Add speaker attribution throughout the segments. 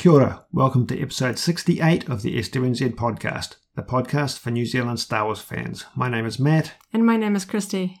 Speaker 1: Kia ora. Welcome to episode 68 of the SWNZ podcast, the podcast for New Zealand Star Wars fans. My name is Matt.
Speaker 2: And my name is Christy.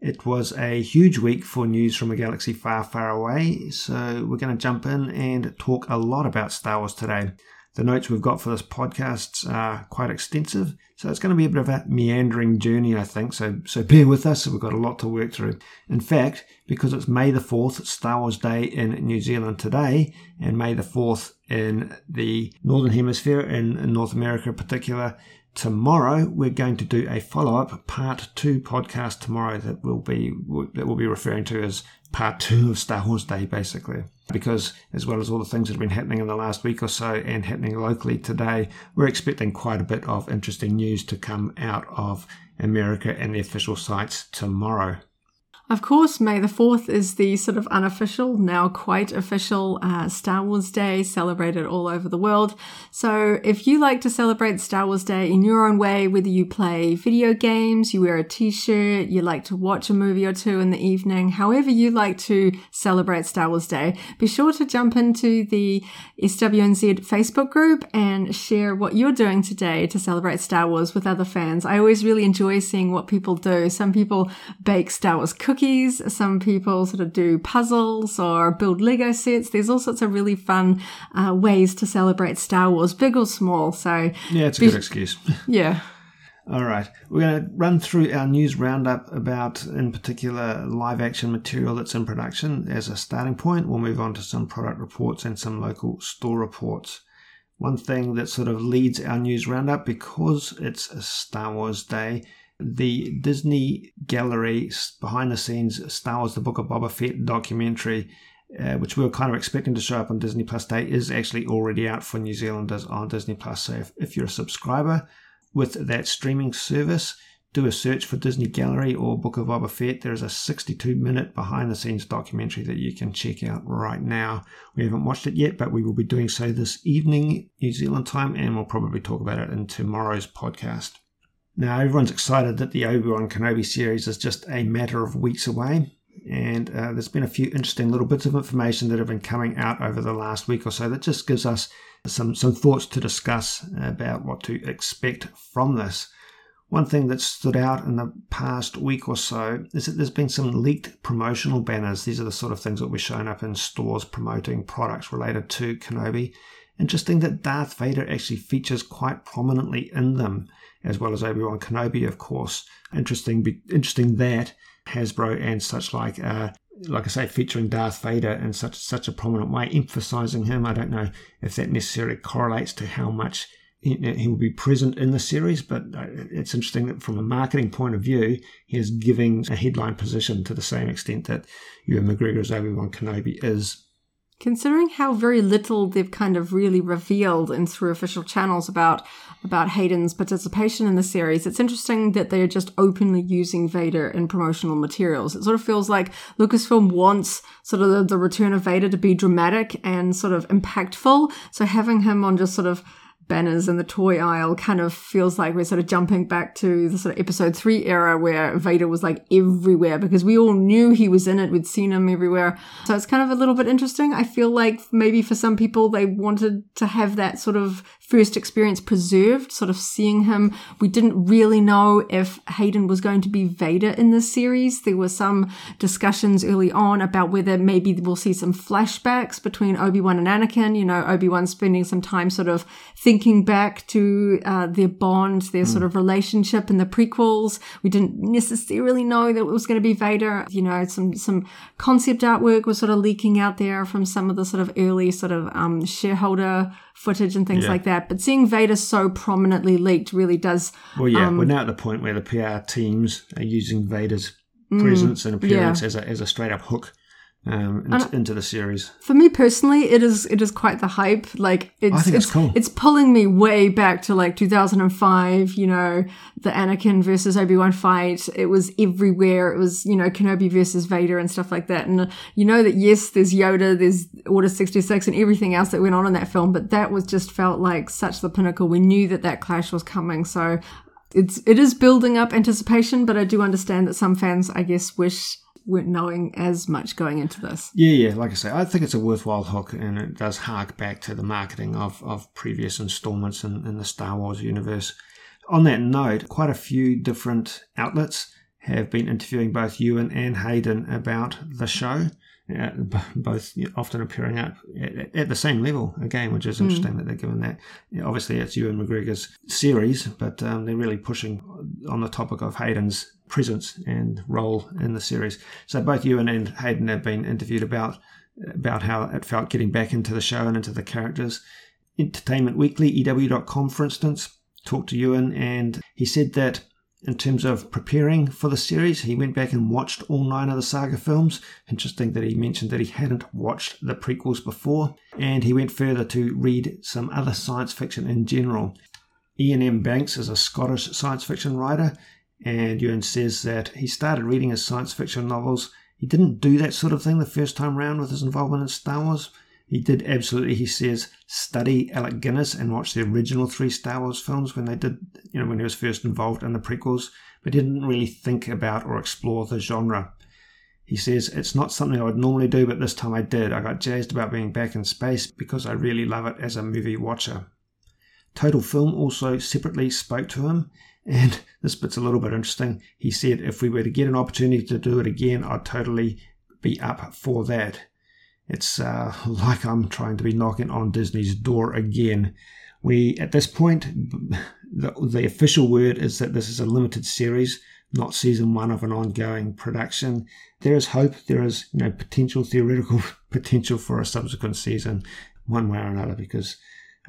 Speaker 1: It was a huge week for news from a galaxy far, far away, so we're going to jump in and talk a lot about Star Wars today. The notes we've got for this podcast are quite extensive, so it's going to be a bit of a meandering journey, I think. So, so bear with us. We've got a lot to work through. In fact, because it's May the 4th, Star Wars Day in New Zealand today, and May the 4th in the Northern Hemisphere, in, North America in particular, tomorrow we're going to do a follow-up part two podcast tomorrow that will be that we'll be referring to as part two of Star Wars Day, basically. Because as well as all the things that have been happening in the last week or so and happening locally today, we're expecting quite a bit of interesting news to come out of America and the official sites tomorrow.
Speaker 2: Of course, May the 4th is the sort of unofficial, now quite official uh, Star Wars Day celebrated all over the world. So if you like to celebrate Star Wars Day in your own way, whether you play video games, you wear a t-shirt, you like to watch a movie or two in the evening, however you like to celebrate Star Wars Day, be sure to jump into the SWNZ Facebook group and share what you're doing today to celebrate Star Wars with other fans. I always really enjoy seeing what people do. Some people bake Star Wars cookies cookies. Some people sort of do puzzles or build Lego sets. There's all sorts of really fun uh, ways to celebrate Star Wars, big or small. So
Speaker 1: yeah, it's a good excuse.
Speaker 2: Yeah.
Speaker 1: All right, we're going to run through our news roundup about, in particular, live action material that's in production as a starting point. We'll move on to some product reports and some local store reports. One thing that sort of leads our news roundup because it's a Star Wars Day the Disney Gallery behind the scenes Star Wars: The Book of Boba Fett documentary, uh, which we were kind of expecting to show up on Disney Plus Day, is actually already out for New Zealanders on Disney Plus. So if, if you're a subscriber with that streaming service, do a search for Disney Gallery or Book of Boba Fett. There is a 62 minute behind the scenes documentary that you can check out right now. We haven't watched it yet, but we will be doing so this evening, New Zealand time, and we'll probably talk about it in tomorrow's podcast. Now, everyone's excited that the Obi Wan Kenobi series is just a matter of weeks away. And uh, there's been a few interesting little bits of information that have been coming out over the last week or so that just gives us some, some thoughts to discuss about what to expect from this. One thing that stood out in the past week or so is that there's been some leaked promotional banners. These are the sort of things that were shown up in stores promoting products related to Kenobi. Interesting that Darth Vader actually features quite prominently in them as well as Obi-Wan Kenobi, of course. Interesting, interesting that Hasbro and such like, uh, like I say, featuring Darth Vader in such such a prominent way, emphasizing him. I don't know if that necessarily correlates to how much he will be present in the series, but uh, it's interesting that from a marketing point of view, he is giving a headline position to the same extent that Ewan McGregor's Obi-Wan Kenobi is
Speaker 2: Considering how very little they've kind of really revealed in through official channels about about Hayden's participation in the series, it's interesting that they're just openly using Vader in promotional materials. It sort of feels like Lucasfilm wants sort of the, the return of Vader to be dramatic and sort of impactful. So having him on just sort of banners in the toy aisle kind of feels like we're sort of jumping back to the sort of episode three era where Vader was like everywhere because we all knew he was in it. We'd seen him everywhere. So it's kind of a little bit interesting. I feel like maybe for some people, they wanted to have that sort of first experience preserved, sort of seeing him. We didn't really know if Hayden was going to be Vader in this series. There were some discussions early on about whether maybe we'll see some flashbacks between Obi-Wan and Anakin. You know, Obi-Wan spending some time sort of thinking back to uh, their bond, their mm. sort of relationship in the prequels. We didn't necessarily know that it was going to be Vader. You know, some, some concept artwork was sort of leaking out there from some of the sort of early sort of um, shareholder footage and things yeah. like that. But seeing Vader so prominently leaked really does.
Speaker 1: Well, yeah, um, we're now at the point where the PR teams are using Vader's mm, presence and appearance yeah. as a as a straight up hook um, into, into, the series.
Speaker 2: For me personally, it is it is quite the hype. Like it's
Speaker 1: I think
Speaker 2: it's,
Speaker 1: it's cool.
Speaker 2: It's pulling me way back to like 2005. You know, the Anakin versus Obi Wan fight. It was everywhere. It was you know Kenobi versus Vader and stuff like that. And uh, you know that yes, there's Yoda, there's Order 66, and everything else that went on in that film. But that was just felt like such the pinnacle. We knew that that clash was coming. So it's it is building up anticipation. But I do understand that some fans, I guess, wish weren't knowing as much going into this.
Speaker 1: Yeah, yeah. Like I say, I think it's a worthwhile hook, and it does hark back to the marketing of, of previous installments in, in the Star Wars universe. On that note, quite a few different outlets have been interviewing both Ewan and Hayden about the show uh, both often appearing up at, at, the same level again, which is interesting mm. that they're given that. Obviously, it's Ewan McGregor's series, but um, they're really pushing on the topic of Hayden's presence and role in the series. So both Ewan and Hayden have been interviewed about about how it felt getting back into the show and into the characters. Entertainment Weekly, EW.com, for instance, talked to Ewan, and he said that in terms of preparing for the series. He went back and watched all nine of the saga films. Interesting that he mentioned that he hadn't watched the prequels before. And he went further to read some other science fiction in general. Iain M. Banks is a Scottish science fiction writer, and Ewan says that he started reading his science fiction novels. He didn't do that sort of thing the first time round with his involvement in Star Wars. He did absolutely, he says, study Alec Guinness and watch the original three Star Wars films when they did, you know, when he was first involved in the prequels, but he didn't really think about or explore the genre. He says, It's not something I would normally do, but this time I did. I got jazzed about being back in space because I really love it as a movie watcher. Total Film also separately spoke to him, and this bit's a little bit interesting. He said, If we were to get an opportunity to do it again, I'd totally be up for that. It's uh, like I'm trying to be knocking on Disney's door again. We, at this point, the, the official word is that this is a limited series, not season one of an ongoing production. There is hope. There is, you know, potential, theoretical potential for a subsequent season, one way or another, because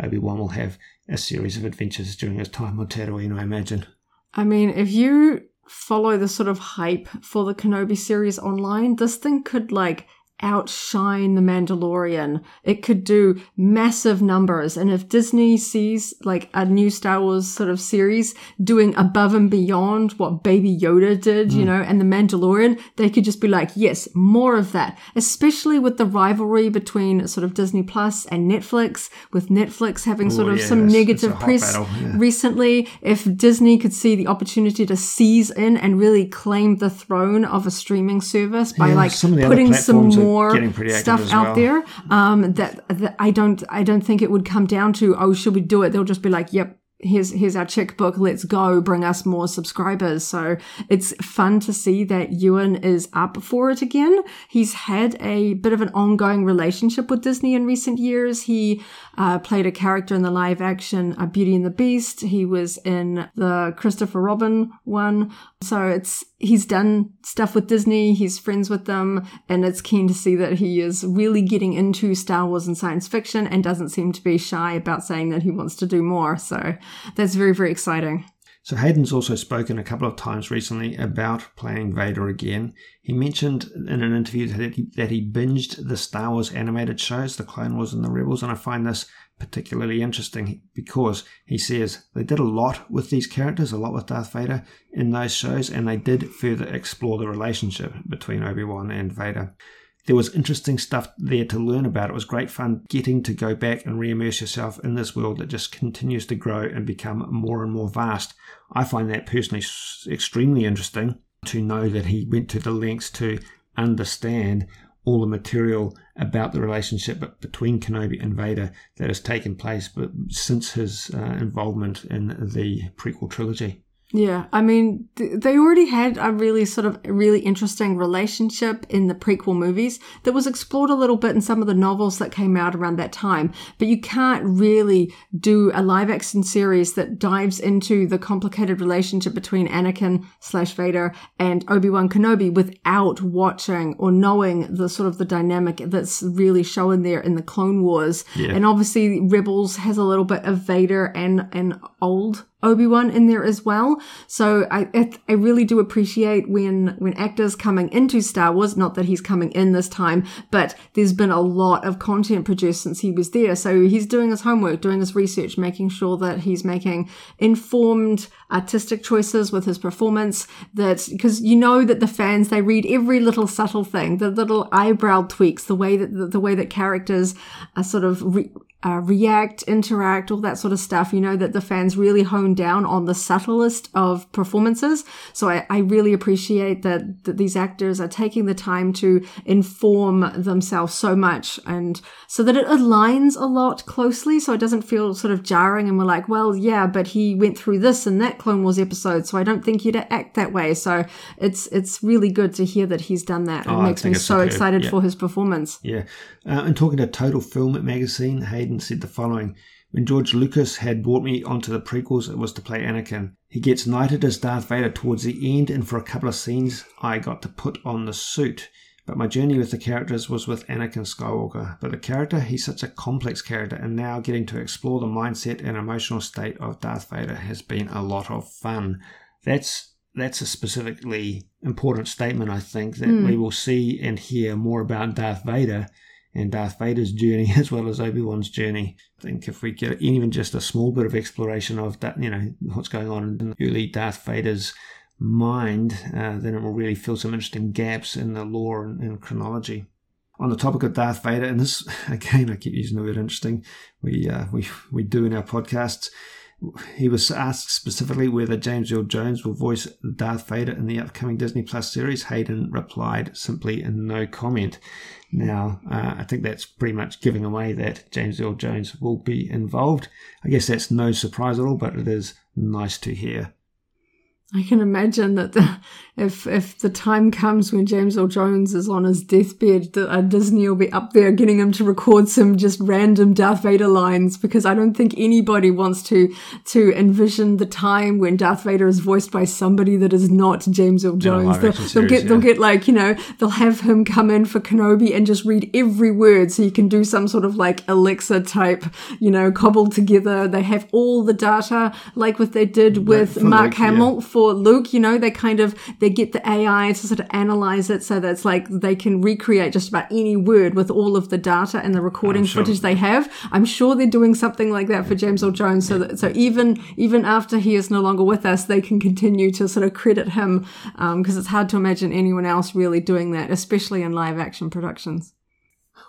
Speaker 1: Obi Wan will have a series of adventures during his time on Tatooine, I imagine.
Speaker 2: I mean, if you follow the sort of hype for the Kenobi series online, this thing could like outshine The Mandalorian. It could do massive numbers. And if Disney sees like a new Star Wars sort of series doing above and beyond what Baby Yoda did, mm. you know, and The Mandalorian, they could just be like, yes, more of that. Especially with the rivalry between sort of Disney Plus and Netflix, with Netflix having Ooh, sort of some negative press yeah. recently. If Disney could see the opportunity to seize in and really claim the throne of a streaming service by yeah, like some putting some more more stuff out there um, that, that I don't I don't think it would come down to oh should we do it? They'll just be like yep here's here's our checkbook. Let's go. Bring us more subscribers. So it's fun to see that ewan is up for it again. He's had a bit of an ongoing relationship with disney in recent years. He uh, played a character in the live action uh, beauty and the beast. He was in the christopher robin one so it's he's done stuff with Disney, he's friends with them, and it's keen to see that he is really getting into Star Wars and science fiction and doesn't seem to be shy about saying that he wants to do more. So that's very, very exciting.
Speaker 1: So Hayden's also spoken a couple of times recently about playing Vader again. He mentioned in an interview that he, that he binged the Star Wars animated shows, the Clone Wars and the Rebels, and I find this particularly interesting because he says they did a lot with these characters, a lot with Darth Vader in those shows, and they did further explore the relationship between Obi Wan and Vader. There was interesting stuff there to learn about. It was great fun getting to go back and re immerse yourself in this world that just continues to grow and become more and more vast. I find that personally extremely interesting to know that he went to the lengths to understand all the material about the relationship between Kenobi and Vader that has taken place but since his uh, involvement in the prequel trilogy.
Speaker 2: Yeah, I mean, they already had a really sort of really interesting relationship in the prequel movies that was explored a little bit in some of the novels that came out around that time. But you can't really do a live action series that dives into the complicated relationship between Anakin slash Vader and Obi-Wan Kenobi without watching or knowing the sort of the dynamic that's really shown there in the Clone Wars. Yeah. And obviously Rebels has a little bit of Vader and, and old Obi-Wan in there as well. So I, I really do appreciate when, when actors coming into Star Wars, not that he's coming in this time, but there's been a lot of content produced since he was there. So he's doing his homework, doing his research, making sure that he's making informed artistic choices with his performance that, because you know that the fans, they read every little subtle thing, the little eyebrow tweaks, the way that, the, the way that characters are sort of re- uh, react, interact, all that sort of stuff. You know, that the fans really hone down on the subtlest of performances. So I, I really appreciate that, that these actors are taking the time to inform themselves so much and so that it aligns a lot closely. So it doesn't feel sort of jarring and we're like, well, yeah, but he went through this and that Clone Wars episode. So I don't think you'd act that way. So it's, it's really good to hear that he's done that. It
Speaker 1: Oh,
Speaker 2: makes me so excited
Speaker 1: Yeah.
Speaker 2: for his performance.
Speaker 1: Yeah. Uh, and talking to Total Film magazine, Hayden said the following When George Lucas had brought me onto the prequels, it was to play Anakin. He gets knighted as Darth Vader towards the end, and for a couple of scenes, I got to put on the suit. But my journey with the characters was with Anakin Skywalker. But the character, he's such a complex character, and now getting to explore the mindset and emotional state of Darth Vader has been a lot of fun. That's that's a specifically important statement, I think, that we will see and hear more about Darth Vader and Darth Vader's journey as well as Obi Wan's journey. I think if we get even just a small bit of exploration of that, you know, what's going on in early Darth Vader's mind, uh, then it will really fill some interesting gaps in the lore and, and chronology. On the topic of Darth Vader, and this again, I keep using the word interesting. We uh, we we do in our podcasts. He was asked specifically whether James Earl Jones will voice Darth Vader in the upcoming Disney Plus series. Hayden replied simply no comment. Now, uh, I think that's pretty much giving away that James Earl Jones will be involved. I guess that's no surprise at all, but it is nice to hear.
Speaker 2: I can imagine that the, if if the time comes when James Earl Jones is on his deathbed, that uh, Disney will be up there getting him to record some just random Darth Vader lines because I don't think anybody wants to to envision the time when Darth Vader is voiced by somebody that is not James Earl Jones. They'll,
Speaker 1: action
Speaker 2: they'll
Speaker 1: series,
Speaker 2: get they'll get like you know they'll have him come in for Kenobi and just read every word so you can do some sort of like Alexa type you know cobbled together. They have all the data like what they did with
Speaker 1: for
Speaker 2: Mark
Speaker 1: Hamill yeah.
Speaker 2: Hamill for Luke, you know, they kind of they get the AI to sort of analyze it so that it's like they can recreate just about any word with all of the data and the recording
Speaker 1: sure.
Speaker 2: footage they have. I'm sure they're doing something like that for James Earl Jones, so that so even even after he is no longer with us, they can continue to sort of credit him um, because it's hard to imagine anyone else really doing that, especially in live action productions.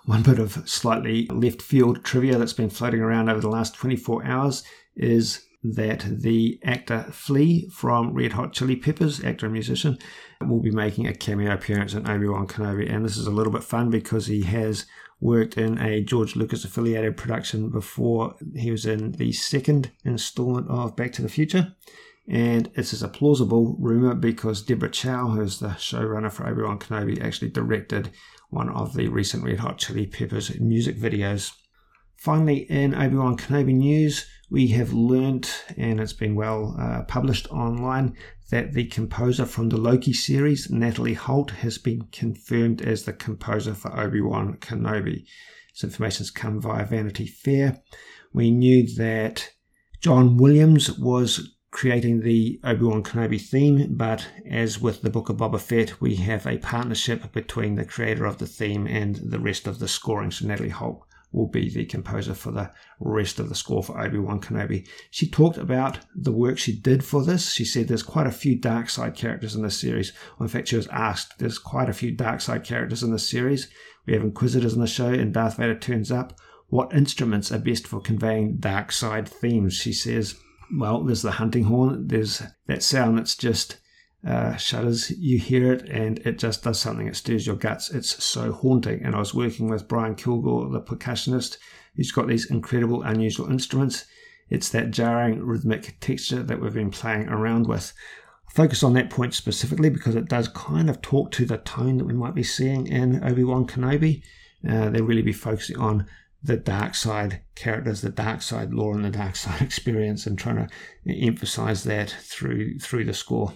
Speaker 1: One bit of slightly left field trivia that's been floating around over the last 24 hours is that the actor Flea from Red Hot Chili Peppers, actor and musician, will be making a cameo appearance in Obi Wan Kenobi. And this is a little bit fun because he has worked in a George Lucas affiliated production before. He was in the second installment of Back to the Future. And this is a plausible rumor because Deborah Chow, who's the showrunner for Obi Wan Kenobi, actually directed one of the recent Red Hot Chili Peppers music videos. Finally, in Obi Wan Kenobi news, we have learnt, and it's been well uh, published online, that the composer from the Loki series, Natalie Holt, has been confirmed as the composer for Obi Wan Kenobi. This information has come via Vanity Fair. We knew that John Williams was creating the Obi-Wan Kenobi theme, but as with the Book of Boba Fett, we have a partnership between the creator of the theme and the rest of the scoring. So Natalie Holt will be the composer for the rest of the score for Obi-Wan Kenobi. She talked about the work she did for this. She said there's quite a few dark side characters in this series. In fact, she was asked, there's quite a few dark side characters in this series. We have Inquisitors in the show and Darth Vader turns up. What instruments are best for conveying dark side themes? She says, well, there's the hunting horn. There's that sound that's just uh, shudders. You hear it, and it just does something. It stirs your guts. It's so haunting. And I was working with Brian Kilgore, the percussionist, who's got these incredible, unusual instruments. It's that jarring rhythmic texture that we've been playing around with. I focus on that point specifically because it does kind of talk to the tone that we might be seeing in Obi Wan Kenobi. Uh, they'll really be focusing on the dark side characters, the dark side lore, and the dark side experience, and trying to emphasize that through through the score.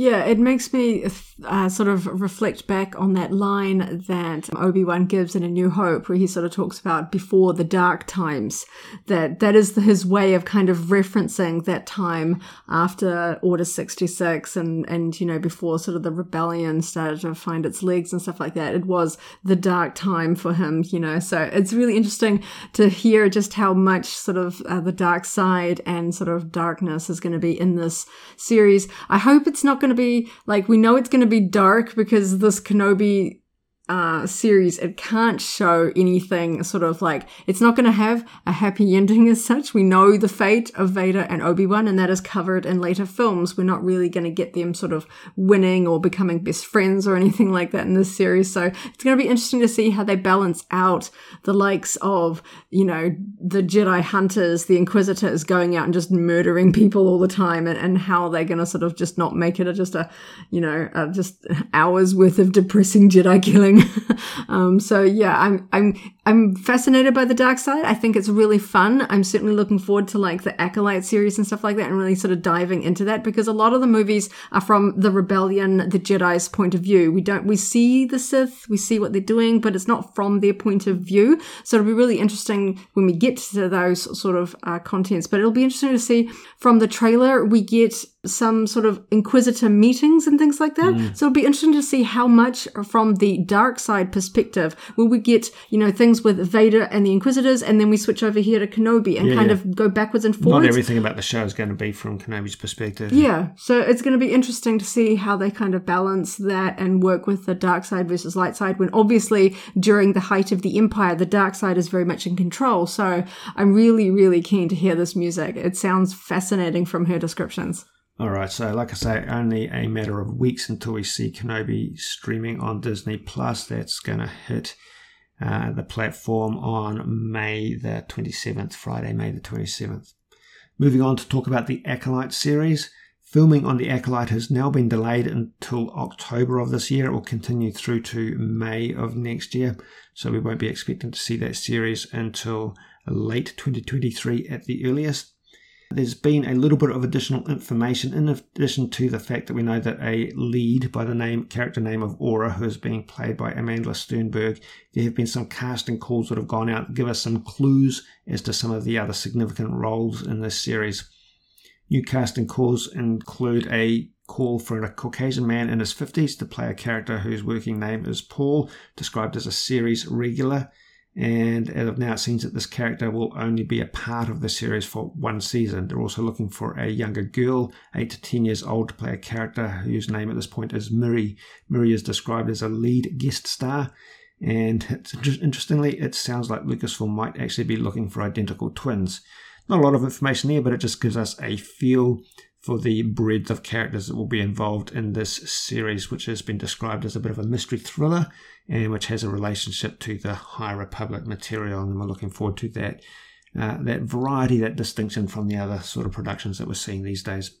Speaker 2: Yeah, it makes me uh, sort of reflect back on that line that Obi Wan gives in A New Hope, where he sort of talks about before the dark times. That that is his way of kind of referencing that time after Order sixty six, and and you know before sort of the rebellion started to find its legs and stuff like that. It was the dark time for him, you know. So it's really interesting to hear just how much sort of uh, the dark side and sort of darkness is going to be in this series. I hope it's not going to be like we know it's going to be dark because this Kenobi uh, series, it can't show anything sort of like, it's not going to have a happy ending as such. We know the fate of Vader and Obi-Wan, and that is covered in later films. We're not really going to get them sort of winning or becoming best friends or anything like that in this series. So it's going to be interesting to see how they balance out the likes of, you know, the Jedi hunters, the Inquisitors going out and just murdering people all the time and, and how they're going to sort of just not make it a, just a, you know, a, just hours worth of depressing Jedi killing. um, so yeah, I'm I'm I'm fascinated by the dark side. I think it's really fun. I'm certainly looking forward to like the Acolyte series and stuff like that, and really sort of diving into that because a lot of the movies are from the rebellion, the Jedi's point of view. We don't we see the Sith, we see what they're doing, but it's not from their point of view. So it'll be really interesting when we get to those sort of uh, contents. But it'll be interesting to see from the trailer we get some sort of inquisitor meetings and things like that. Mm. So it'll be interesting to see how much from the dark side perspective will we get, you know, things with Vader and the Inquisitors, and then we switch over here to Kenobi and yeah, kind yeah. of go backwards and forwards.
Speaker 1: Not everything about the show is going to be from Kenobi's perspective.
Speaker 2: Yeah. So it's going to be interesting to see how they kind of balance that and work with the dark side versus light side when obviously during the height of the Empire, the dark side is very much in control. So I'm really, really keen to hear this music. It sounds fascinating from her descriptions.
Speaker 1: All right, so like I say, only a matter of weeks until we see Kenobi streaming on Disney Plus. That's going to hit uh, the platform on May the 27th, Friday, May the 27th. Moving on to talk about the Acolyte series. Filming on The Acolyte has now been delayed until October of this year. It will continue through to May of next year. So we won't be expecting to see that series until late 2023 at the earliest. There's been a little bit of additional information in addition to the fact that we know that a lead by the name character name of Aura, who is being played by Amandla Stenberg, there have been some casting calls that have gone out, give us some clues as to some of the other significant roles in this series. New casting calls include a call for a Caucasian man in his 50s to play a character whose working name is Paul, described as a series regular. And as of now, it seems that this character will only be a part of the series for one season. They're also looking for a younger girl, 8 to 10 years old, to play a character whose name at this point is Miri. Miri is described as a lead guest star. And interestingly, it sounds like Lucasfilm might actually be looking for identical twins. Not a lot of information there, but it just gives us a feel for the breadth of characters that will be involved in this series, which has been described as a bit of a mystery thriller which has a relationship to the High Republic material. And we're looking forward to that. Uh, that variety, that distinction from the other sort of productions that we're seeing these days.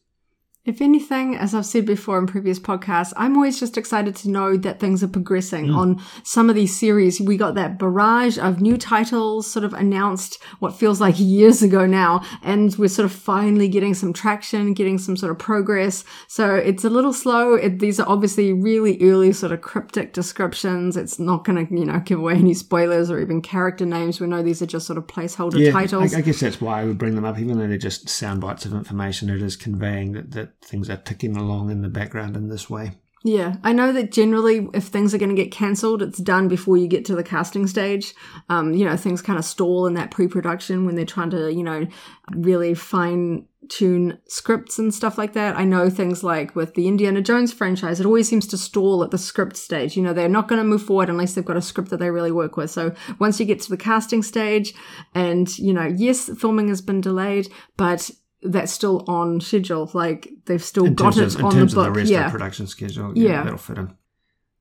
Speaker 2: If anything, as I've said before in previous podcasts, I'm always just excited to know that things are progressing mm. on some of these series. We got that barrage of new titles sort of announced what feels like years ago now, and we're sort of finally getting some traction, getting some sort of progress. So it's a little slow. It, these are obviously really early sort of cryptic descriptions. It's not going to, you know, give away any spoilers or even character names. We know these are just sort of placeholder yeah, titles.
Speaker 1: I, I guess that's why I would bring them up, even though they're just sound bites of information. It is conveying that, that things are ticking along in the background in this way.
Speaker 2: Yeah, I know that generally, if things are going to get cancelled, it's done before you get to the casting stage. Um, you know, things kind of stall in that pre-production when they're trying to, you know, really fine tune scripts and stuff like that. I know things like with the Indiana Jones franchise, it always seems to stall at the script stage. You know, they're not going to move forward unless they've got a script that they really work with. So once you get to the casting stage, and you know, yes, filming has been delayed, but that's still on schedule. Like they've still in got it
Speaker 1: of,
Speaker 2: on
Speaker 1: the
Speaker 2: book.
Speaker 1: the rest yeah. of the production schedule. Yeah, yeah, that'll fit in.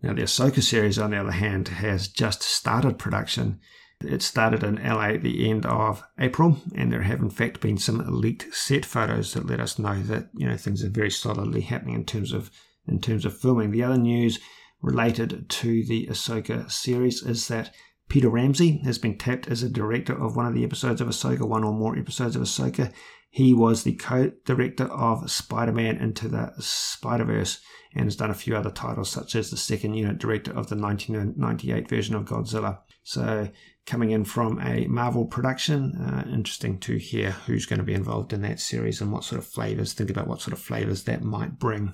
Speaker 1: Now the Ahsoka series, on the other hand, has just started production. It started in LA at the end of April, and there have in fact been some leaked set photos that let us know that you know things are very solidly happening in terms of in terms of filming. The other news related to the Ahsoka series is that Peter Ramsey has been tapped as a director of one of the episodes of Ahsoka, one or more episodes of Ahsoka. He was the co-director of Spider-Man Into the Spider-Verse and has done a few other titles, such as the second unit director of the 1998 version of Godzilla. So, coming in from a Marvel production, uh, interesting to hear who's going to be involved in that series and what sort of flavors. Think about what sort of flavors that might bring.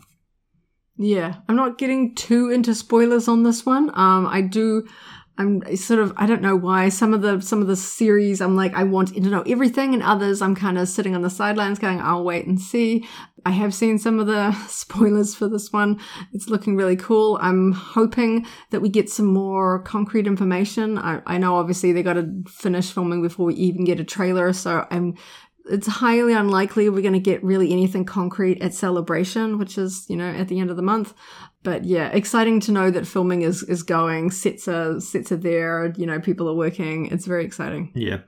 Speaker 2: Yeah, I'm not getting too into spoilers on this one. Um, I do I'm sort of I don't know why some of the some of the series I'm like I want to know everything and others I'm kind of sitting on the sidelines going I'll wait and see. I have seen some of the spoilers for this one. It's looking really cool. I'm hoping that we get some more concrete information. I, I know obviously they got to finish filming before we even get a trailer, so I'm it's highly unlikely we're going to get really anything concrete at celebration which is you know at the end of the month. But yeah exciting to know that filming is is going sets are sets are there you know people are working. It's very exciting.
Speaker 1: Yeah.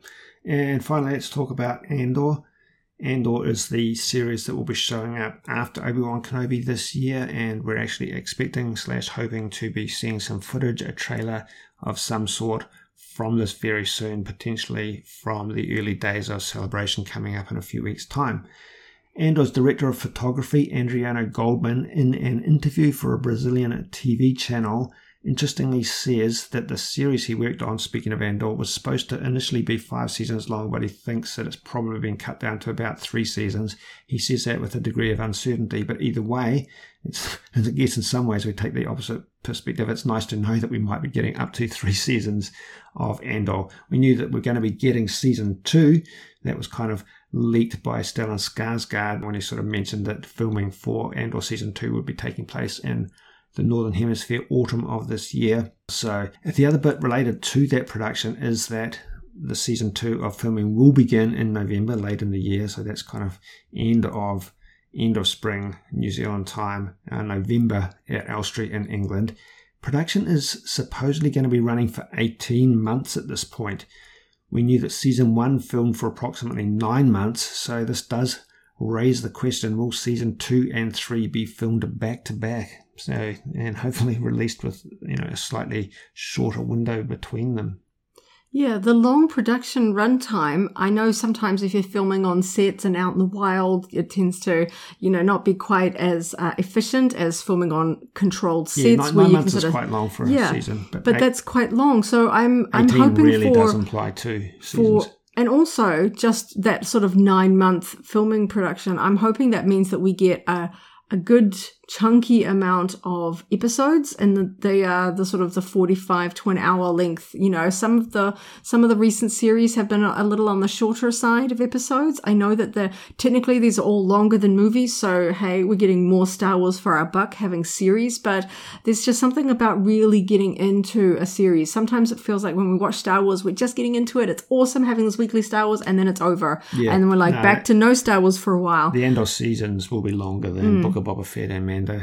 Speaker 1: And finally let's talk about andor. Andor is the series that will be showing up after Obi-Wan Kenobi this year, and we're actually expecting slash hoping to be seeing some footage, a trailer of some sort from this very soon, potentially from the early days of celebration coming up in a few weeks' time. Andor's director of photography, Adriano Goldman, in an interview for a Brazilian TV channel, interestingly says that the series he worked on, speaking of Andor, was supposed to initially be five seasons long, but he thinks that it's probably been cut down to about three seasons. He says that with a degree of uncertainty, but either way, it's, I guess in some ways we take the opposite perspective. It's nice to know that we might be getting up to three seasons of Andor. We knew that we're going to be getting season two. That was kind of leaked by Stellan Skarsgård when he sort of mentioned that filming for Andor season two would be taking place in the Northern Hemisphere autumn of this year. So, if the other bit related to that production is that the season two of filming will begin in November, late in the year. So that's kind of end of end of spring New Zealand time, uh, November at Elstree in England. Production is supposedly going to be running for 18 months at this point. We knew that season one filmed for approximately nine months, so this does raise the question will season two and three be filmed back to back? So, and hopefully released with you know a slightly shorter window between them.
Speaker 2: Yeah, the long production runtime. I know sometimes if you're filming on sets and out in the wild, it tends to, you know, not be quite as uh, efficient as filming on controlled sets.
Speaker 1: Yeah, nine, nine months is quite long for yeah, a season,
Speaker 2: but, but eight, that's quite long. So I'm I'm hoping
Speaker 1: really
Speaker 2: for,
Speaker 1: does imply two seasons.
Speaker 2: For, and also just that sort of nine month filming production. I'm hoping that means that we get a a good chunky amount of episodes and they are the sort of the 45 to an hour length you know. Some of the some of the recent series have been a, little on the shorter side of episodes. I know that the technically these are all longer than movies so hey we're getting more star wars for our buck having series but there's just something about really getting into a series. Sometimes it feels like when we watch star wars we're just getting into it. It's awesome having this weekly star wars and then it's over. Yeah, and then we're like no, back to no star wars for a while.
Speaker 1: The end of seasons will be longer than mm. book of boba fett and Mando.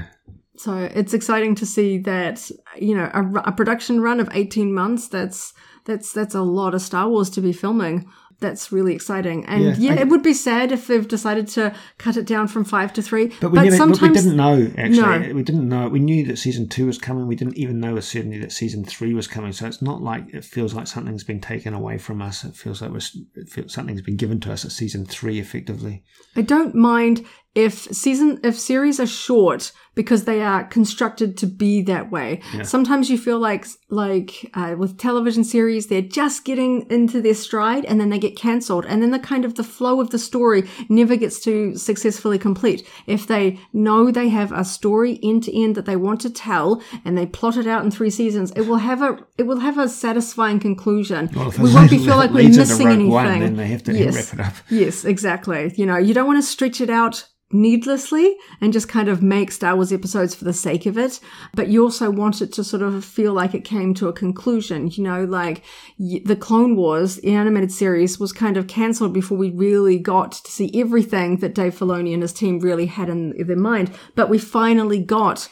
Speaker 2: So it's exciting to see that you know a, a, production run of eighteen months. That's that's that's a lot of Star Wars to be filming. That's really exciting, and yeah, yeah I, it would be sad if they've decided to cut it down from five to three.
Speaker 1: But we, but never, sometimes, we didn't know. Actually, no. we didn't know. We knew that season two was coming. We didn't even know with certainty that season three was coming. So it's not like it feels like something's been taken away from us. It feels like it feels, something's been given to us at season three, effectively.
Speaker 2: I don't mind if season if series are short because they are constructed to be that way. Yeah. sometimes you feel like like uh, with television series they're just getting into their stride and then they get cancelled. And then the kind of the flow of the story never gets to successfully complete. If they know they have a story end to end that they want to tell and they plot it out in three seasons it will have a it will have a satisfying conclusion. Well, we won't be feel like we're missing anything one,
Speaker 1: then they have to yes. wrap it up.
Speaker 2: Yes exactly. You know you don't want to stretch it out needlessly and just kind of make Star Wars episodes for the sake of it. But you also want it to sort of feel like it came to a conclusion. You know, like the Clone Wars, the animated series, was kind of cancelled before we really got to see everything that Dave Filoni and his team really had in their mind. But we finally got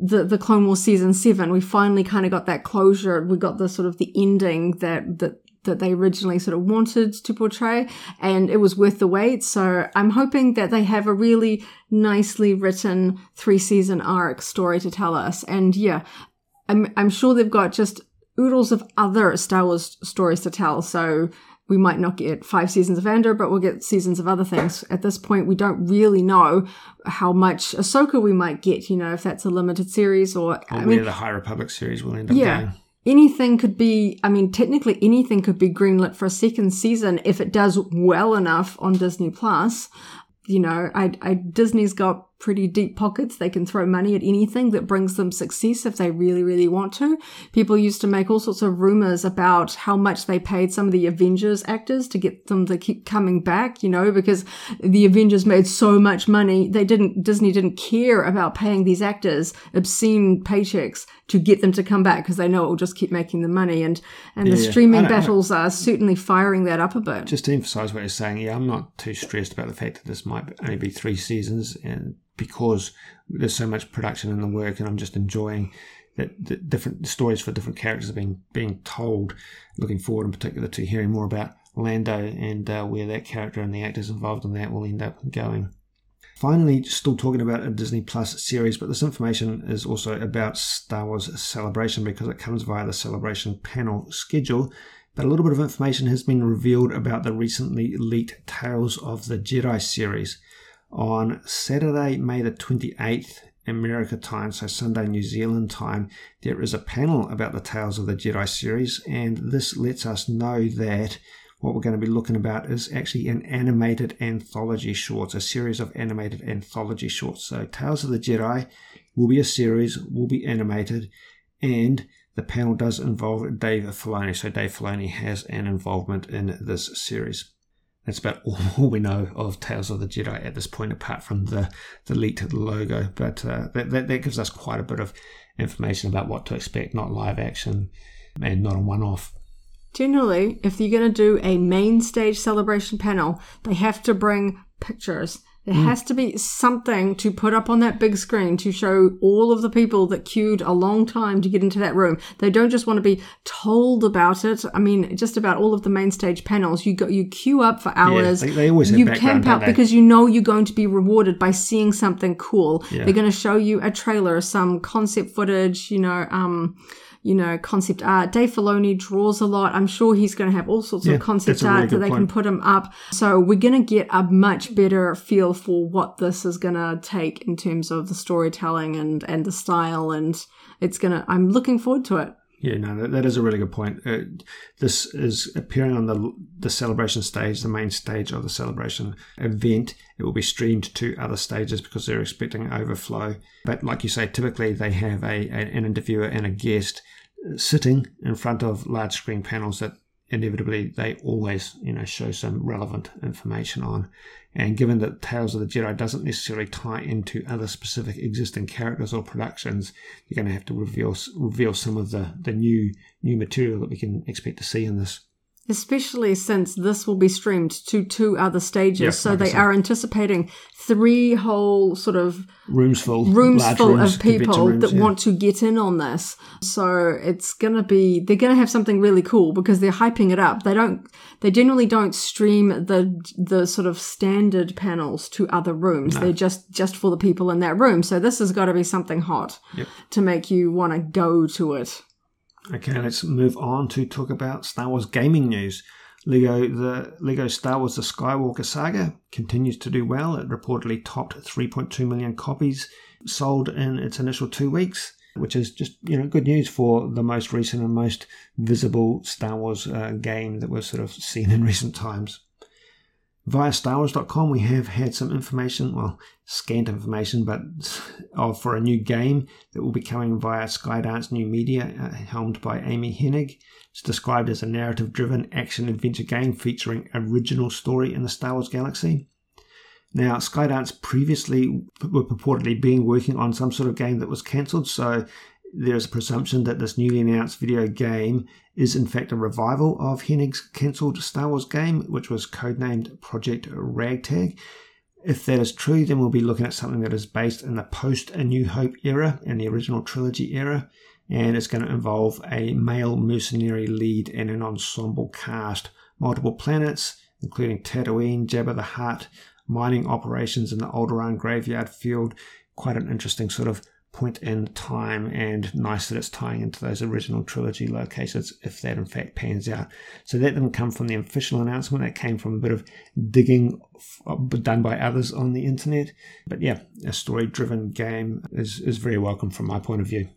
Speaker 2: the the Clone Wars season seven, we finally kind of got that closure. We got the sort of the ending that that that they originally sort of wanted to portray and it was worth the wait. So I'm hoping that they have a really nicely written three season arc story to tell us. And yeah, I'm, I'm sure they've got just oodles of other Star Wars stories to tell. So we might not get five seasons of Andor, but we'll get seasons of other things. At this point, we don't really know how much Ahsoka we might get, you know, if that's a limited series or, or
Speaker 1: I mean, the High Republic series will end up yeah.
Speaker 2: Anything could be i mean technically anything could be greenlit for a second season if it does well enough on disney plus. You know I, I disney's got pretty deep pockets. They can throw money at anything that brings them success if they really, really want to. People used to make all sorts of rumors about how much they paid some of the Avengers actors to get them to keep coming back, you know, because the Avengers made so much money. They didn't, Disney didn't care about paying these actors obscene paychecks to get them to come back because they know it will just keep making the money. And, and the streaming
Speaker 1: I don't- I don't-
Speaker 2: battles are certainly firing that up a bit.
Speaker 1: Just to emphasize what you're saying, yeah, I'm not too stressed about the fact that this might only be three seasons, and because there's so much production in the work, and I'm just enjoying that the different stories for different characters are being being told. Looking forward, in particular, to hearing more about Lando and uh, where that character and the actors involved in that will end up going. Finally, still talking about a Disney Plus series, but this information is also about Star Wars Celebration because it comes via the Celebration panel schedule. But a little bit of information has been revealed about the recently leaked Tales of the Jedi series. On Saturday, May the 28th, America time, so Sunday, New Zealand time, there is a panel about the Tales of the Jedi series, and this lets us know that what we're going to be looking about is actually an animated anthology shorts, a series of animated anthology shorts. So, Tales of the Jedi will be a series, will be animated, and the panel does involve Dave Filoni. So, Dave Filoni has an involvement in this series. That's about all we know of Tales of the Jedi at this point, apart from the, the leaked logo. But uh, that, that, that gives us quite a bit of information about what to expect, not live action and not a one off.
Speaker 2: Generally, if you're going to do a main stage celebration panel, they have to bring pictures. There has to be something to put up on that big screen to show all of the people that queued a long time to get into that room. They don't just want to be told about it. I mean, just about all of the main stage panels, you go, you queue up for hours.
Speaker 1: they- they always have
Speaker 2: you camp out because you know you're going to be rewarded by seeing something cool.
Speaker 1: Yeah.
Speaker 2: They're going to show you a trailer, some concept footage, you know, um, you know, concept art. Dave Filoni draws a lot. I'm sure he's going to have all sorts
Speaker 1: Yeah,
Speaker 2: of concept
Speaker 1: really
Speaker 2: art that they can put him up. So we're going to get a much better feel for what this is going to take in terms of the storytelling and, and the style. And it's going to, I'm looking forward to it.
Speaker 1: Yeah, no, that, that is a really good point. Uh, this is appearing on the the celebration stage, the main stage of the celebration event. It will be streamed to other stages because they're expecting overflow. But like you say, typically they have a, a an interviewer and a guest sitting in front of large screen panels that inevitably they always you know show some relevant information on. And given that Tales of the Jedi doesn't necessarily tie into other specific existing characters or productions, you're going to have to reveal reveal some of the, the new new material that we can expect to see in this.
Speaker 2: Especially since this will be streamed to two other stages. So they are anticipating three whole sort of
Speaker 1: Rooms full,
Speaker 2: rooms full
Speaker 1: rooms,
Speaker 2: of people
Speaker 1: rooms,
Speaker 2: that
Speaker 1: yeah.
Speaker 2: want to get in on this. So it's gonna be they're gonna have something really cool because they're hyping it up. They don't they generally don't stream the the sort of standard panels to other rooms. They're just just for the people in that room. So this has got to be something hot
Speaker 1: Yep.
Speaker 2: to make you want to go to it.
Speaker 1: Okay, let's move on to talk about Star Wars gaming news. Lego the Lego Star Wars The Skywalker Saga continues to do well. It reportedly topped 3.2 million copies sold in its initial two weeks, which is just you know good news for the most recent and most visible Star Wars uh, game that we've sort of seen in recent times. Via StarWars.com, we have had some information, well, scant information, but for a new game that will be coming via Skydance New Media, uh, helmed by Amy Hennig. It's described as a narrative driven action adventure game featuring original story in the Star Wars galaxy. Now, Skydance previously were purportedly being working on some sort of game that was cancelled, so there's a presumption that this newly announced video game is in fact a revival of Hennig's cancelled Star Wars game, which was codenamed Project Ragtag. If that is true, then we'll be looking at something that is based in the post A New Hope era and the original trilogy era, and it's going to involve a male mercenary lead and an ensemble cast, multiple planets, including Tatooine, Jabba the Hutt, mining operations in the Alderaan graveyard field. Quite an interesting sort of point in time, and nice that it's tying into those original trilogy locations if that in fact pans out. So that didn't come from the official announcement, that came from a bit of digging f- uh, done by others on the internet. But yeah, a story driven game is, is very welcome from my point of view.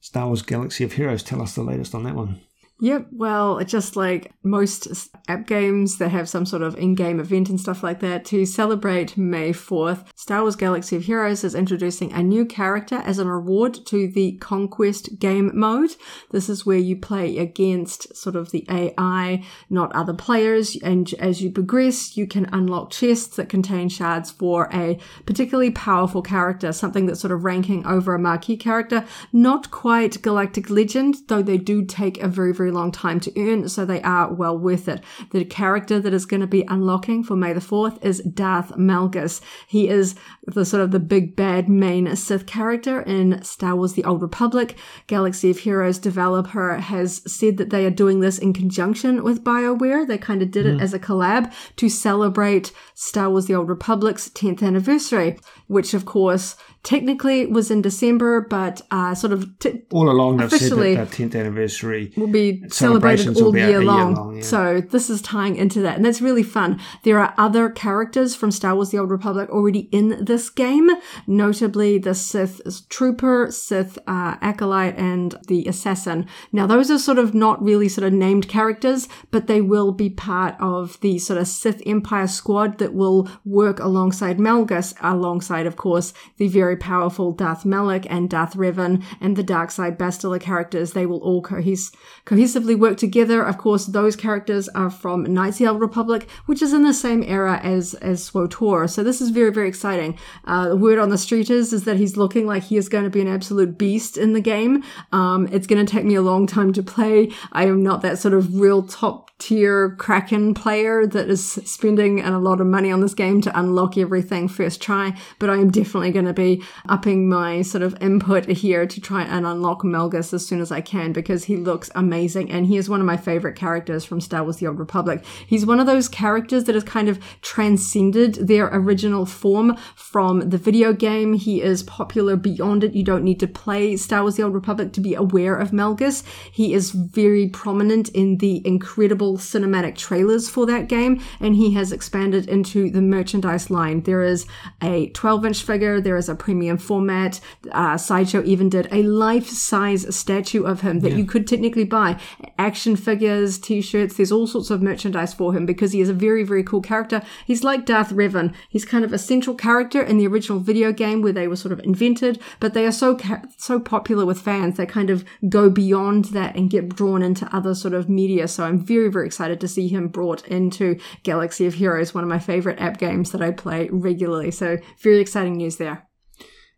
Speaker 1: Star Wars Galaxy of Heroes, tell us the latest on that one.
Speaker 2: Yep, well, just like most app games that have some sort of in game event and stuff like that, to celebrate May 4th, Star Wars Galaxy of Heroes is introducing a new character as a reward to the Conquest game mode. This is where you play against sort of the AI, not other players, and as you progress, you can unlock chests that contain shards for a particularly powerful character, something that's sort of ranking over a marquee character. Not quite Galactic Legend, though they do take a very, very very long time to earn, so they are well worth it. The character that is going to be unlocking for May the 4th is Darth Malgus. He is the sort of the big bad main Sith character in Star Wars The Old Republic. Galaxy of Heroes developer has said that they are doing this in conjunction with BioWare. They kind of did mm. it as a collab to celebrate Star Wars The Old Republic's 10th anniversary, which of course technically was in December, but uh, sort of
Speaker 1: t- all along that the 10th anniversary
Speaker 2: will be celebrated all year, year, long. long yeah. So this is tying into that, and that's really fun. There are other characters from Star Wars: The Old Republic already in this game, notably the Sith Trooper, Sith uh, Acolyte, and the Assassin. Now those are sort of not really sort of named characters, but they will be part of the sort of Sith Empire squad that will work alongside Malgus, alongside, of course, the very powerful Darth Malak and Darth Revan and the Dark Side Bastila characters. They will all cohes- cohesively work together. Of course, those characters are from Knights of the Old Republic, which is in the same era as, as SWTOR. So this is very, very exciting. Uh, the word on the street is, is that he's looking like he is going to be an absolute beast in the game. Um, it's going to take me a long time to play. I am not that sort of real top tier Kraken player that is spending a lot of money on this game to unlock everything first try, but I am definitely going to be upping my sort of input here to try and unlock Malgus as soon as I can because he looks amazing and he is one of my favorite characters from Star Wars The Old Republic. He's one of those characters that has kind of transcended their original form from the video game. He is popular beyond it. You don't need to play Star Wars The Old Republic to be aware of Malgus. He is very prominent in the incredible cinematic trailers for that game, and he has expanded into the merchandise line. There is a 12 inch figure, there is a premium format. Uh, Sideshow even did a life size statue of him that yeah. you could technically buy. Action figures, t shirts, there's all sorts of merchandise for him because he is a very, very cool character. He's like Darth Revan. He's kind of a central character in the original video game where they were sort of invented, but they are so, ca- so popular with fans, they kind of go beyond that and get drawn into other sort of media. So I'm very, very excited to see him brought into Galaxy of Heroes, one of my favorite app games that I play regularly. So, very exciting news there.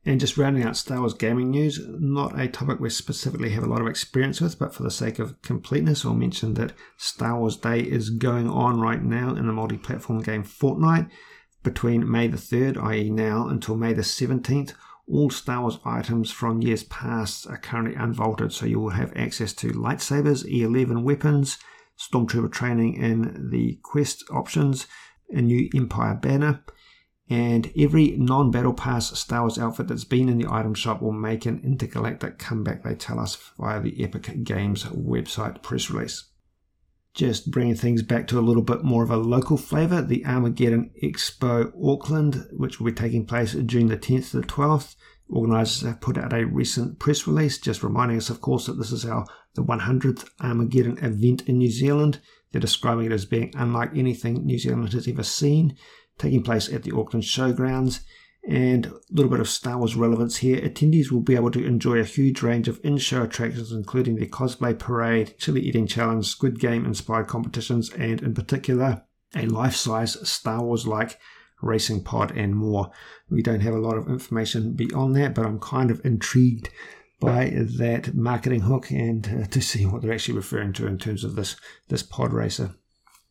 Speaker 1: And just rounding out Star Wars gaming news, not a topic we specifically have a lot of experience with, but for the sake of completeness, I'll mention that Star Wars Day is going on right now in the multi platform game Fortnite between May the 3rd, i.e., now, until May the 17th. All Star Wars items from years past are currently unvaulted, so you will have access to lightsabers, E11 weapons, Stormtrooper training in the quest options, a new Empire banner, and every non battle pass Star Wars outfit that's been in the item shop will make an intergalactic comeback, they tell us via the Epic Games website press release. Just bringing things back to a little bit more of a local flavour, the Armageddon Expo Auckland, which will be taking place June the 10th to the 12th. Organisers have put out a recent press release just reminding us, of course, that this is our the 100th Armageddon event in New Zealand. They're describing it as being unlike anything New Zealand has ever seen, taking place at the Auckland Showgrounds. And a little bit of Star Wars relevance here. Attendees will be able to enjoy a huge range of in show attractions, including the cosplay parade, chili eating challenge, Squid Game inspired competitions, and in particular, a life size Star Wars like racing pod, and more. We don't have a lot of information beyond that, but I'm kind of intrigued by that marketing hook and uh, to see what they're actually referring to in terms of this this pod racer.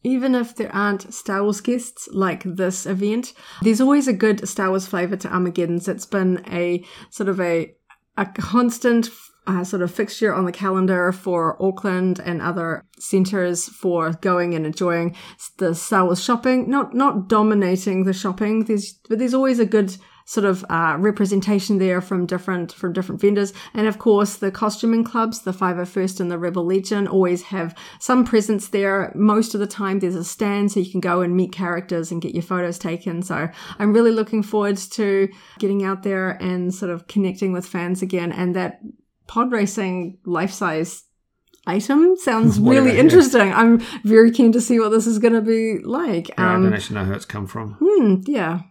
Speaker 2: Even if there aren't Star Wars guests like this event, there's always a good Star Wars flavor to Armageddon's. It's been a sort of a a constant uh, sort of fixture on the calendar for Auckland and other centres for going and enjoying the Wars shopping. Not not dominating the shopping. There's but there's always a good sort of uh, representation there from different from different vendors. And of course, the costuming clubs, the 501st and the Rebel Legion, always have some presence there. Most of the time, there's a stand so you can go and meet characters and get your photos taken. So I'm really looking forward to getting out there and sort of connecting with fans again. And that pod racing life size item sounds
Speaker 1: Whatever,
Speaker 2: really
Speaker 1: yeah.
Speaker 2: interesting. I'm very keen to see what this is going to be like.
Speaker 1: Yeah, I
Speaker 2: Um,
Speaker 1: don't actually know how it's come from.
Speaker 2: hmm, yeah.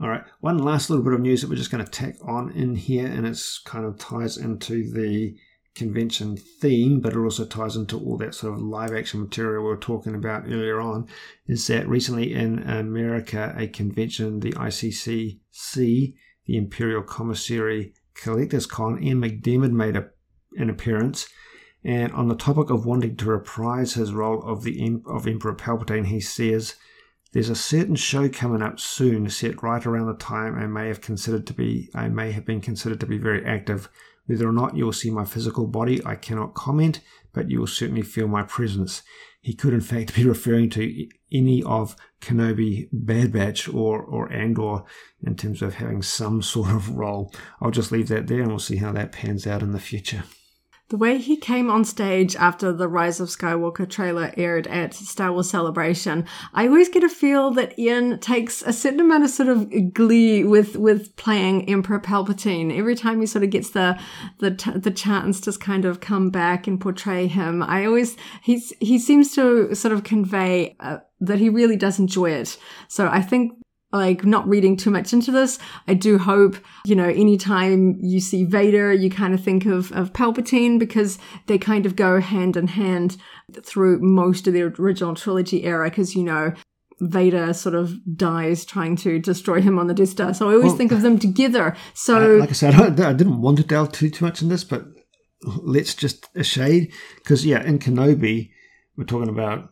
Speaker 1: All right, one last little bit of news that we're just going to tack on in here, and it's kind of ties into the convention theme, but it also ties into all that sort of live action material we were talking about earlier on. Is that recently in America, a convention, the ICCC, the Imperial Commissary Collectors Con, Ian McDiarmid made a, an appearance. And on the topic of wanting to reprise his role of the of Emperor Palpatine, he says, "There's a certain show coming up soon, set right around the time I may have considered to be I may have been considered to be very active. Whether or not you will see my physical body, I cannot comment, but you will certainly feel my presence." He could, in fact, be referring to any of Kenobi, Bad Batch, or or Andor in terms of having some sort of role. I'll just leave that there, and we'll see how that pans out in the future.
Speaker 2: The way he came on stage after the Rise of Skywalker trailer aired at Star Wars Celebration, I always get a feel that Ian takes a certain amount of sort of glee with with playing Emperor Palpatine. Every time he sort of gets the the the chance to kind of come back and portray him, I always he's he seems to sort of convey uh, that he really does enjoy it. So I think like not reading too much into this. I do hope, you know, anytime you see Vader, you kind of think of, of Palpatine because they kind of go hand in hand through most of the original trilogy era because, you know, Vader sort of dies trying to destroy him on the Death Star. So I always
Speaker 1: Well-
Speaker 2: think of them together.
Speaker 1: Uh,
Speaker 2: So
Speaker 1: like I said, I, I didn't want to delve too too much in this, but let's just a shade because yeah, in Kenobi, we're talking about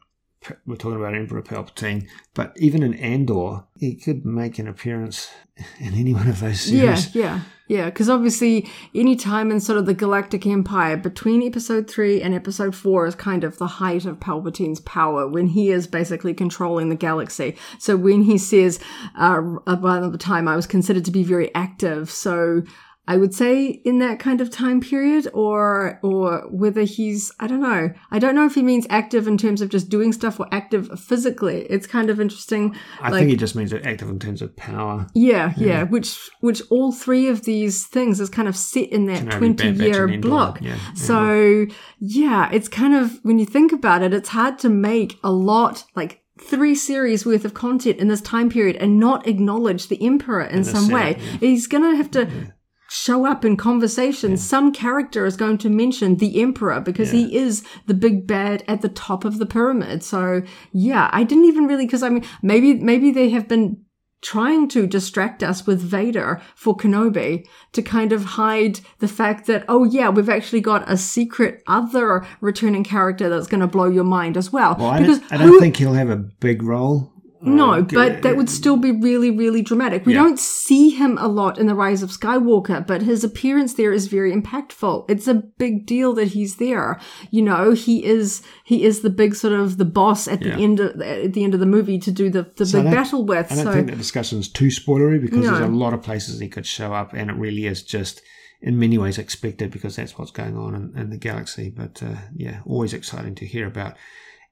Speaker 1: we're talking about Emperor Palpatine, but even in Andor, he could make an appearance in any one of those series.
Speaker 2: yeah, yeah. Yeah. Because obviously, any time in sort of the Galactic Empire between Episode three and Episode four is kind of the height of Palpatine's power when he is basically controlling the galaxy. So when he says, uh, "Around the time I was considered to be very active," so. I would say in that kind of time period, or or whether he's I don't know. I don't know if he means active in terms of just doing stuff or active physically. It's kind of interesting.
Speaker 1: I
Speaker 2: like-
Speaker 1: think he just means active in terms of power.
Speaker 2: yeah, yeah, which which all three of these things is kind of set in that
Speaker 1: 20
Speaker 2: year block.
Speaker 1: Yeah,
Speaker 2: so yeah, it's kind of when you think about it, it's hard to make a lot like three series worth of content in this time period and not acknowledge the emperor in, some
Speaker 1: setup,
Speaker 2: way.
Speaker 1: yeah.
Speaker 2: He's gonna have to. Show up in conversation. Some character is going to mention the emperor because he is the big bad at the top of the pyramid. So yeah, I didn't even really because I mean maybe maybe they have been trying to distract us with Vader for Kenobi to kind of hide the fact that, oh yeah, we've actually got a secret other returning character that's going to blow your mind as well.
Speaker 1: Well, I
Speaker 2: because
Speaker 1: don't, I don't
Speaker 2: who-
Speaker 1: think he'll have a big role.
Speaker 2: No,
Speaker 1: Uh,
Speaker 2: but that would still be really, really dramatic. We
Speaker 1: Yeah.
Speaker 2: don't see him a lot in The Rise of Skywalker, but his appearance there is very impactful. It's a big deal that he's there. You know, he is he is the big sort of the boss at the end of at the end of the movie to do the, the
Speaker 1: So
Speaker 2: big battle with.
Speaker 1: I don't
Speaker 2: So
Speaker 1: think the discussion is too spoilery because there's a lot of places he could show up, and it really is just in many ways expected because that's what's going on in, in the galaxy. But uh, yeah, always exciting to hear about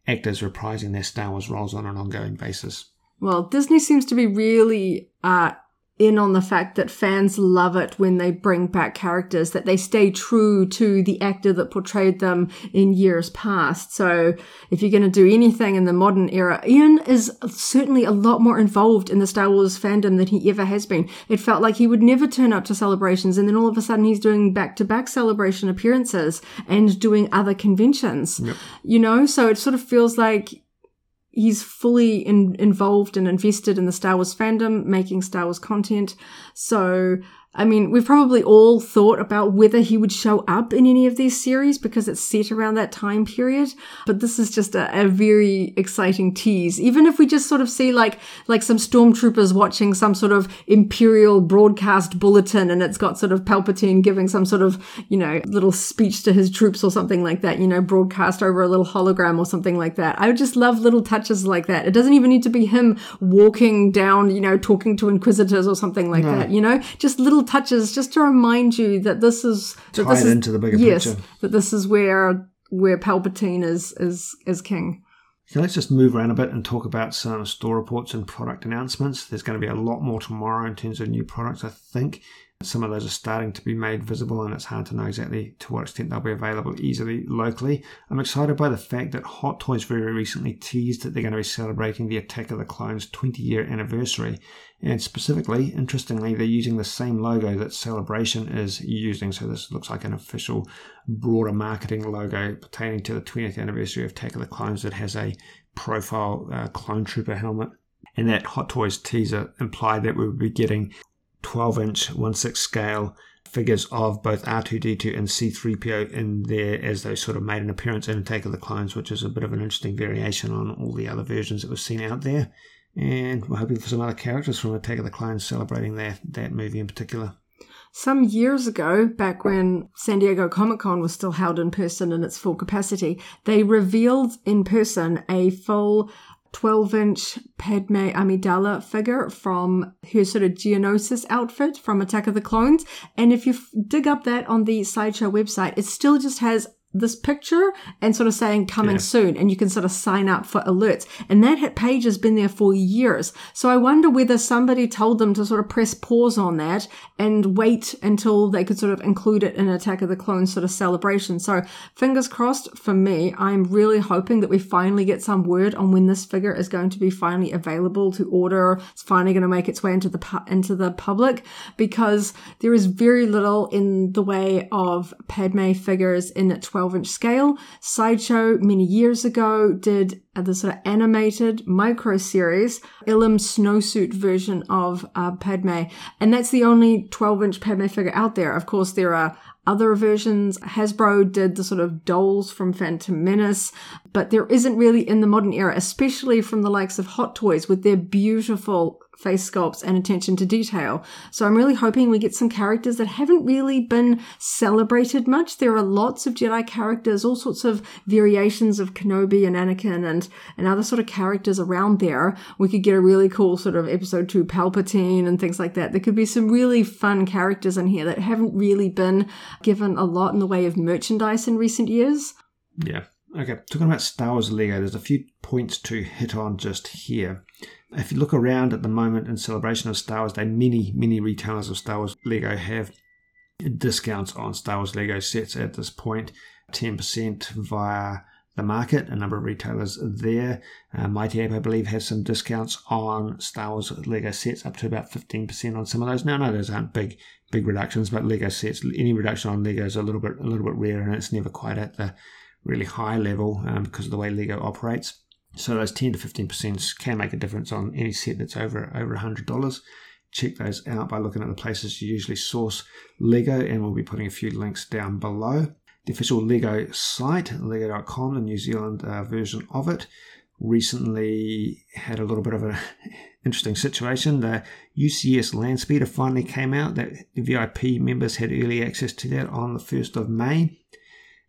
Speaker 1: actors reprising their Star Wars roles on an ongoing basis.
Speaker 2: Well, Disney seems to be really uh, in on the fact that fans love it when they bring back characters, that they stay true to the actor that portrayed them in years past. So if you're going to do anything in the modern era, Ian is certainly a lot more involved in the Star Wars fandom than he ever has been. It felt like he would never turn up to celebrations, and then all of a sudden he's doing back to back celebration appearances and doing other conventions. You know, so it sort of feels like he's fully in, involved and invested in the Star Wars fandom, making Star Wars content. So, I mean, we've probably all thought about whether he would show up in any of these series because it's set around that time period. But this is just a, a very exciting tease. Even if we just sort of see like like some stormtroopers watching some sort of imperial broadcast bulletin, and it's got sort of Palpatine giving some sort of you know little speech to his troops or something like that. You know, broadcast over a little hologram or something like that. I would just love little touches like that. It doesn't even need to be him walking down, you know, talking to inquisitors or something like that. You know, just little touches just to remind you that this is that
Speaker 1: Tie
Speaker 2: this is,
Speaker 1: into the bigger
Speaker 2: yes,
Speaker 1: picture.
Speaker 2: that this is where where Palpatine is is is king.
Speaker 1: So let's just move around a bit and talk about some store reports and product announcements. There's going to be a lot more tomorrow in terms of new products, I think. Some of those are starting to be made visible, and it's hard to know exactly to what extent they'll be available easily locally. I'm excited by the fact that Hot Toys very recently teased that they're going to be celebrating the Attack of the Clones 20 year anniversary. And specifically, interestingly, they're using the same logo that Celebration is using. So this looks like an official, broader marketing logo pertaining to the 20th anniversary of Attack of the Clones that has a profile uh, clone trooper helmet. And that Hot Toys teaser implied that we would be getting 12 inch 1 6 scale figures of both R2D2 and C3PO in there as they sort of made an appearance in Attack of the Clones, which is a bit of an interesting variation on all the other versions that we've seen out there. And we're hoping for some other characters from Attack of the Clones celebrating that, that movie in particular.
Speaker 2: Some years ago, back when San Diego Comic Con was still held in person in its full capacity, they revealed in person a full 12 inch Padme Amidala figure from her sort of Geonosis outfit from Attack of the Clones. And if you f- dig up that on the Sideshow website, it still just has this picture and sort of saying coming yeah. soon and you can sort of sign up for alerts. And that page has been there for years. So i wonder whether somebody told them to sort of press pause on that and wait until they could sort of include it in attack of the clones sort of celebration. So fingers crossed for me i'm really hoping that we finally get some word on when this figure is going to be finally available to order. It's finally going to make its way into the pu- into the public because there is very little in the way of padme figures in 12 12 inch scale. Sideshow many years ago did the sort of animated micro series, Ilum snowsuit version of uh, Padme. And that's the only 12 inch Padme figure out there. Of course, there are other versions. Hasbro did the sort of dolls from Phantom Menace, but there isn't really in the modern era, especially from the likes of Hot Toys with their beautiful face sculpts and attention to detail. So I'm really hoping we get some characters that haven't really been celebrated much. There are lots of Jedi characters, all sorts of variations of Kenobi and Anakin and, and other sort of characters around there. We could get a really cool sort of episode two Palpatine and things like that. There could be some really fun characters in here that haven't really been given a lot in the way of merchandise in recent years.
Speaker 1: Yeah. Okay, talking about Star Wars Lego, there's a few points to hit on just here. If you look around at the moment in celebration of Star Wars Day, many, many retailers of Star Wars Lego have discounts on Star Wars Lego sets at this point 10% via the market, a number of retailers there. Uh, Mighty Ape, I believe, has some discounts on Star Wars Lego sets up to about 15% on some of those. Now, no, those aren't big, big reductions, but Lego sets, any reduction on Lego is a little bit, a little bit rare, and it's never quite at the really high level um, because of the way Lego operates. So those 10 to 15% can make a difference on any set that's over over $100. Check those out by looking at the places you usually source Lego, and we'll be putting a few links down below. The official Lego site, lego.com, the New Zealand uh, version of it, recently had a little bit of an interesting situation. The UCS Landspeeder finally came out. That the VIP members had early access to that on the 1st of May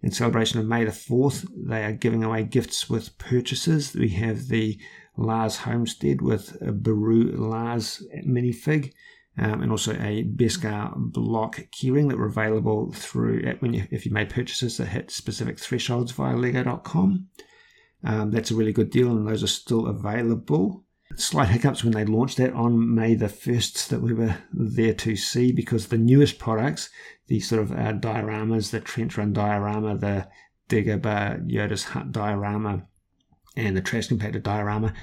Speaker 1: in celebration of May the 4th, they are giving away gifts with purchases. We have the Lars Homestead with a Beru Lars minifig. Um, and also a Beskar block keyring that were available through when you, if you made purchases that hit specific thresholds via Lego.com. Um, that's a really good deal, and those are still available slight hiccups when they launched that on May the 1st that we were there to see because the newest products, the sort of uh, dioramas, the trench run diorama, the Dagobah Yoda's Hut diorama, and the trash compactor diorama,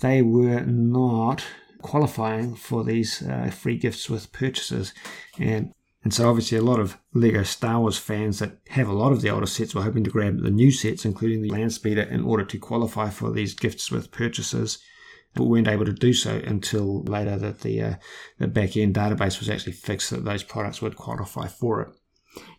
Speaker 1: they were not qualifying for these uh, free gifts with purchases. And and so obviously a lot of Lego Star Wars fans that have a lot of the older sets were hoping to grab the new sets, including the Landspeeder, in order to qualify for these gifts with purchases but weren't able to do so until later that the, uh, the back end database was actually fixed that those products would qualify for it.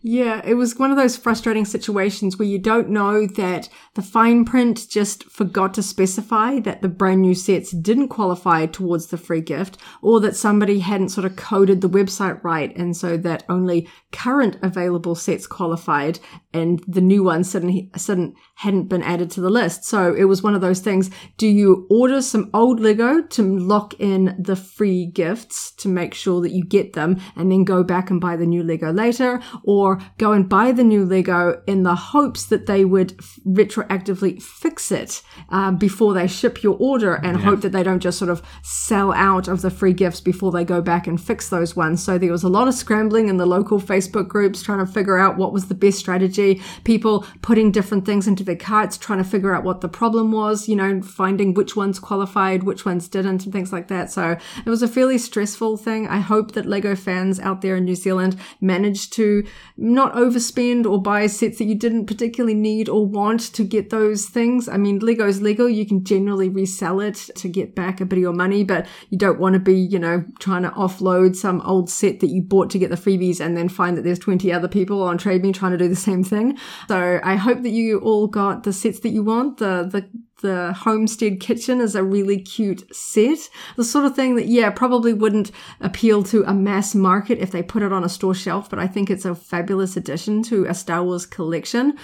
Speaker 2: Yeah, it was one of those frustrating situations where you don't know that the fine print just forgot to specify that the brand new sets didn't qualify towards the free gift, or that somebody hadn't sort of coded the website right, and so that only current available sets qualified, and the new ones suddenly, suddenly hadn't been added to the list. So it was one of those things. Do you order some old Lego to lock in the free gifts to make sure that you get them and then go back and buy the new Lego later or go and buy the new Lego in the hopes that they would retroactively fix it um, before they ship your order and yeah. hope that they don't just sort of sell out of the free gifts before they go back and fix those ones. So there was a lot of scrambling in the local Facebook groups trying to figure out what was the best strategy, people putting different things into their carts, trying to figure out what the problem was, you know, finding which ones qualified, which ones didn't, and things like that. So it was a fairly stressful thing. I hope that Lego fans out there in New Zealand managed to not overspend or buy sets that you didn't particularly need or want to get those things. I mean, Lego's Lego. You can generally resell it to get back a bit of your money, but you don't want to be, you know, trying to offload some old set that you bought to get the freebies and then find that there's 20 other people on TradeMe trying to do the same So I hope that you all got the sets that you want. The, the, the homestead kitchen is a really cute set. The sort of thing that, yeah, probably wouldn't appeal to a mass market if they put it on a store shelf, but I think it's a fabulous addition to a Star Wars collection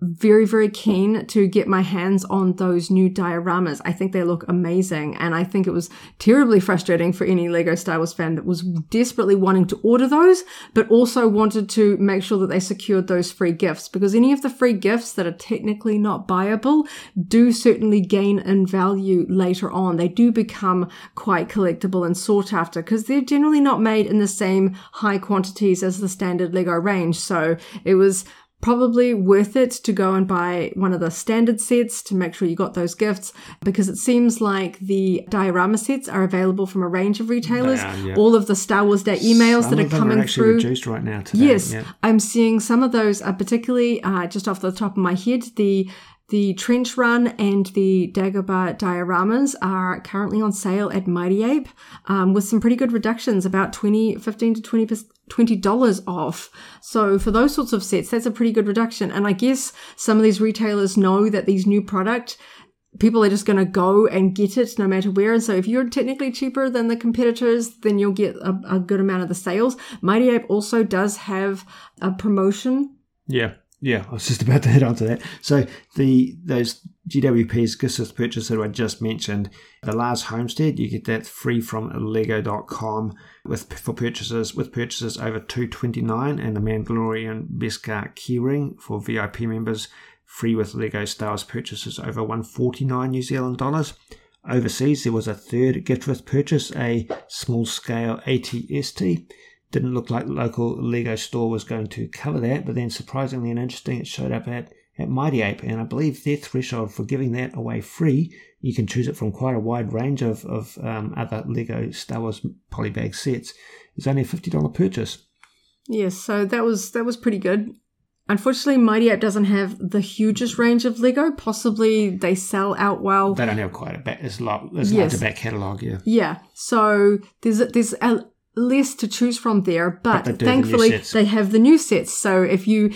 Speaker 2: very, very keen to get my hands on those new dioramas. I think they look amazing. And I think it was terribly frustrating for any Lego Star Wars fan that was desperately wanting to order those, but also wanted to make sure that they secured those free gifts because any of the free gifts that are technically not buyable do certainly gain in value later on. They do become quite collectible and sought after because they're generally not made in the same high quantities as the standard Lego range. So it was probably worth it to go and buy one of the standard sets to make sure you got those gifts because it seems like the diorama sets are available from a range of retailers. Are, yeah. All of the Star Wars Day emails
Speaker 1: some
Speaker 2: that are coming
Speaker 1: are
Speaker 2: through.
Speaker 1: reduced right now. Today.
Speaker 2: Yes, yeah. I'm seeing some of those, are particularly uh, just off the top of my head, the the Trench Run and the Dagobah dioramas are currently on sale at Mighty Ape um, with some pretty good reductions, about 20, 15 to 20 $20 off. So for those sorts of sets, that's a pretty good reduction. And I guess some of these retailers know that these new product, people are just going to go and get it no matter where. And so if you're technically cheaper than the competitors, then you'll get a, a good amount of the sales. Mighty Ape also does have a promotion.
Speaker 1: Yeah. Yeah, I was just about to head on to that. So the those GWPs, with purchase that I just mentioned, the Lars Homestead, you get that free from Lego.com with for purchases with purchases over two twenty nine, and the Mandalorian Beskar keyring for VIP members, free with Lego Star Wars purchases over one forty nine New Zealand dollars. Overseas, there was a third gift with purchase, a small scale ATST didn't look like the local Lego store was going to cover that, but then surprisingly and interesting, it showed up at, at Mighty Ape, and I believe their threshold for giving that away free, you can choose it from quite a wide range of, of um, other Lego Star Wars polybag sets, is only a $50 purchase.
Speaker 2: Yes, so that was that was pretty good. Unfortunately, Mighty Ape doesn't have the hugest range of Lego. Possibly they sell out well.
Speaker 1: They don't have quite a back. There's a lot. There's yes. a back catalogue. Yeah.
Speaker 2: Yeah. So there's there's a, less to choose from there, but, but thankfully the they have the new sets. So if you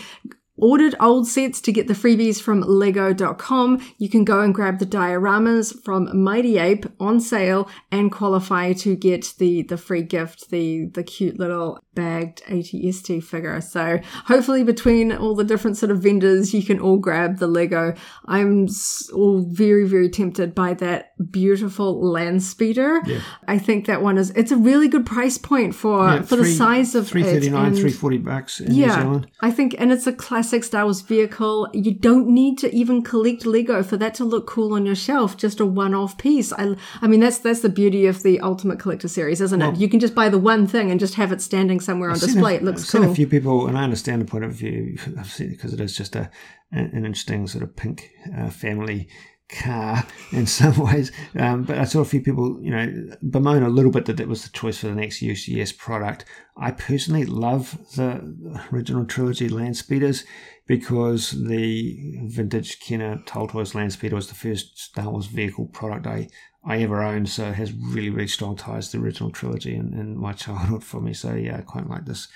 Speaker 2: ordered old sets to get the freebies from lego.com, you can go and grab the dioramas from Mighty Ape on sale and qualify to get the, the free gift, the, the cute little bagged ATST figure. So hopefully between all the different sort of vendors, you can all grab the Lego. I'm all very, very tempted by that beautiful land speeder. Yeah. I think that one is, it's a really good price point for, yeah, for three, the size of
Speaker 1: 339, it. 340 bucks in yeah, New Zealand.
Speaker 2: I think, and it's a classic Star Wars vehicle. You don't need to even collect Lego for that to look cool on your shelf. Just a one-off piece. I, I mean, that's, that's the beauty of the Ultimate Collector series, isn't well, it? You can just buy the one thing and just have it standing somewhere on display. A, it looks
Speaker 1: I've
Speaker 2: cool.
Speaker 1: Seen a few people, and I understand the point of view. I've seen it because it is just a an interesting sort of pink uh, family car in some ways. Um, but I saw a few people, you know, bemoan a little bit that that was the choice for the next UCS product. I personally love the original trilogy land speeders because the vintage Kenner Toltoys land speeder was the first Star Wars vehicle product I I ever owned, so it has really, really strong ties to the original trilogy and, and my childhood for me. So yeah, I quite like this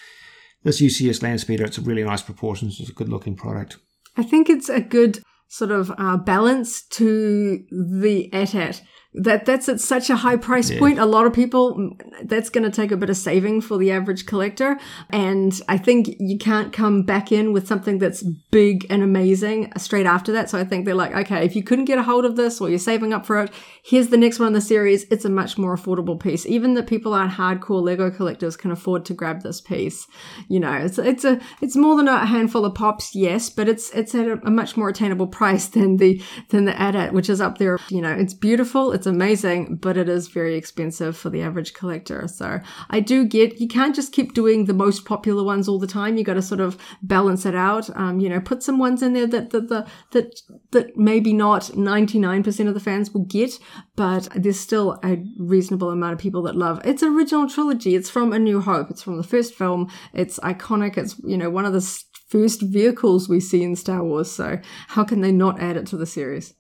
Speaker 1: this UCS land speeder. It's a really nice proportions. It's a good looking product.
Speaker 2: I think it's a good sort of uh, balance to the AT-AT that that's at such a high price yeah. point. A lot of people that's going to take a bit of saving for the average collector, and I think you can't come back in with something that's big and amazing straight after that. So I think they're like, okay, if you couldn't get a hold of this or you're saving up for it, here's the next one in the series. It's a much more affordable piece. Even that people aren't hardcore Lego collectors can afford to grab this piece. You know, it's it's a it's more than a handful of pops, yes, but it's it's at a, a much more attainable price than the than the AT-AT, which is up there. You know, it's beautiful, it's amazing, but it is very expensive for the average collector. So I do get you can't just keep doing the most popular ones all the time. You got to sort of balance it out. Um, you know, put some ones in there that that that that, that maybe not ninety nine percent of the fans will get, but there's still a reasonable amount of people that love. It's original trilogy. It's from A New Hope. It's from the first film. It's iconic. It's you know one of the first vehicles we see in Star Wars. So how can they not add it to the series?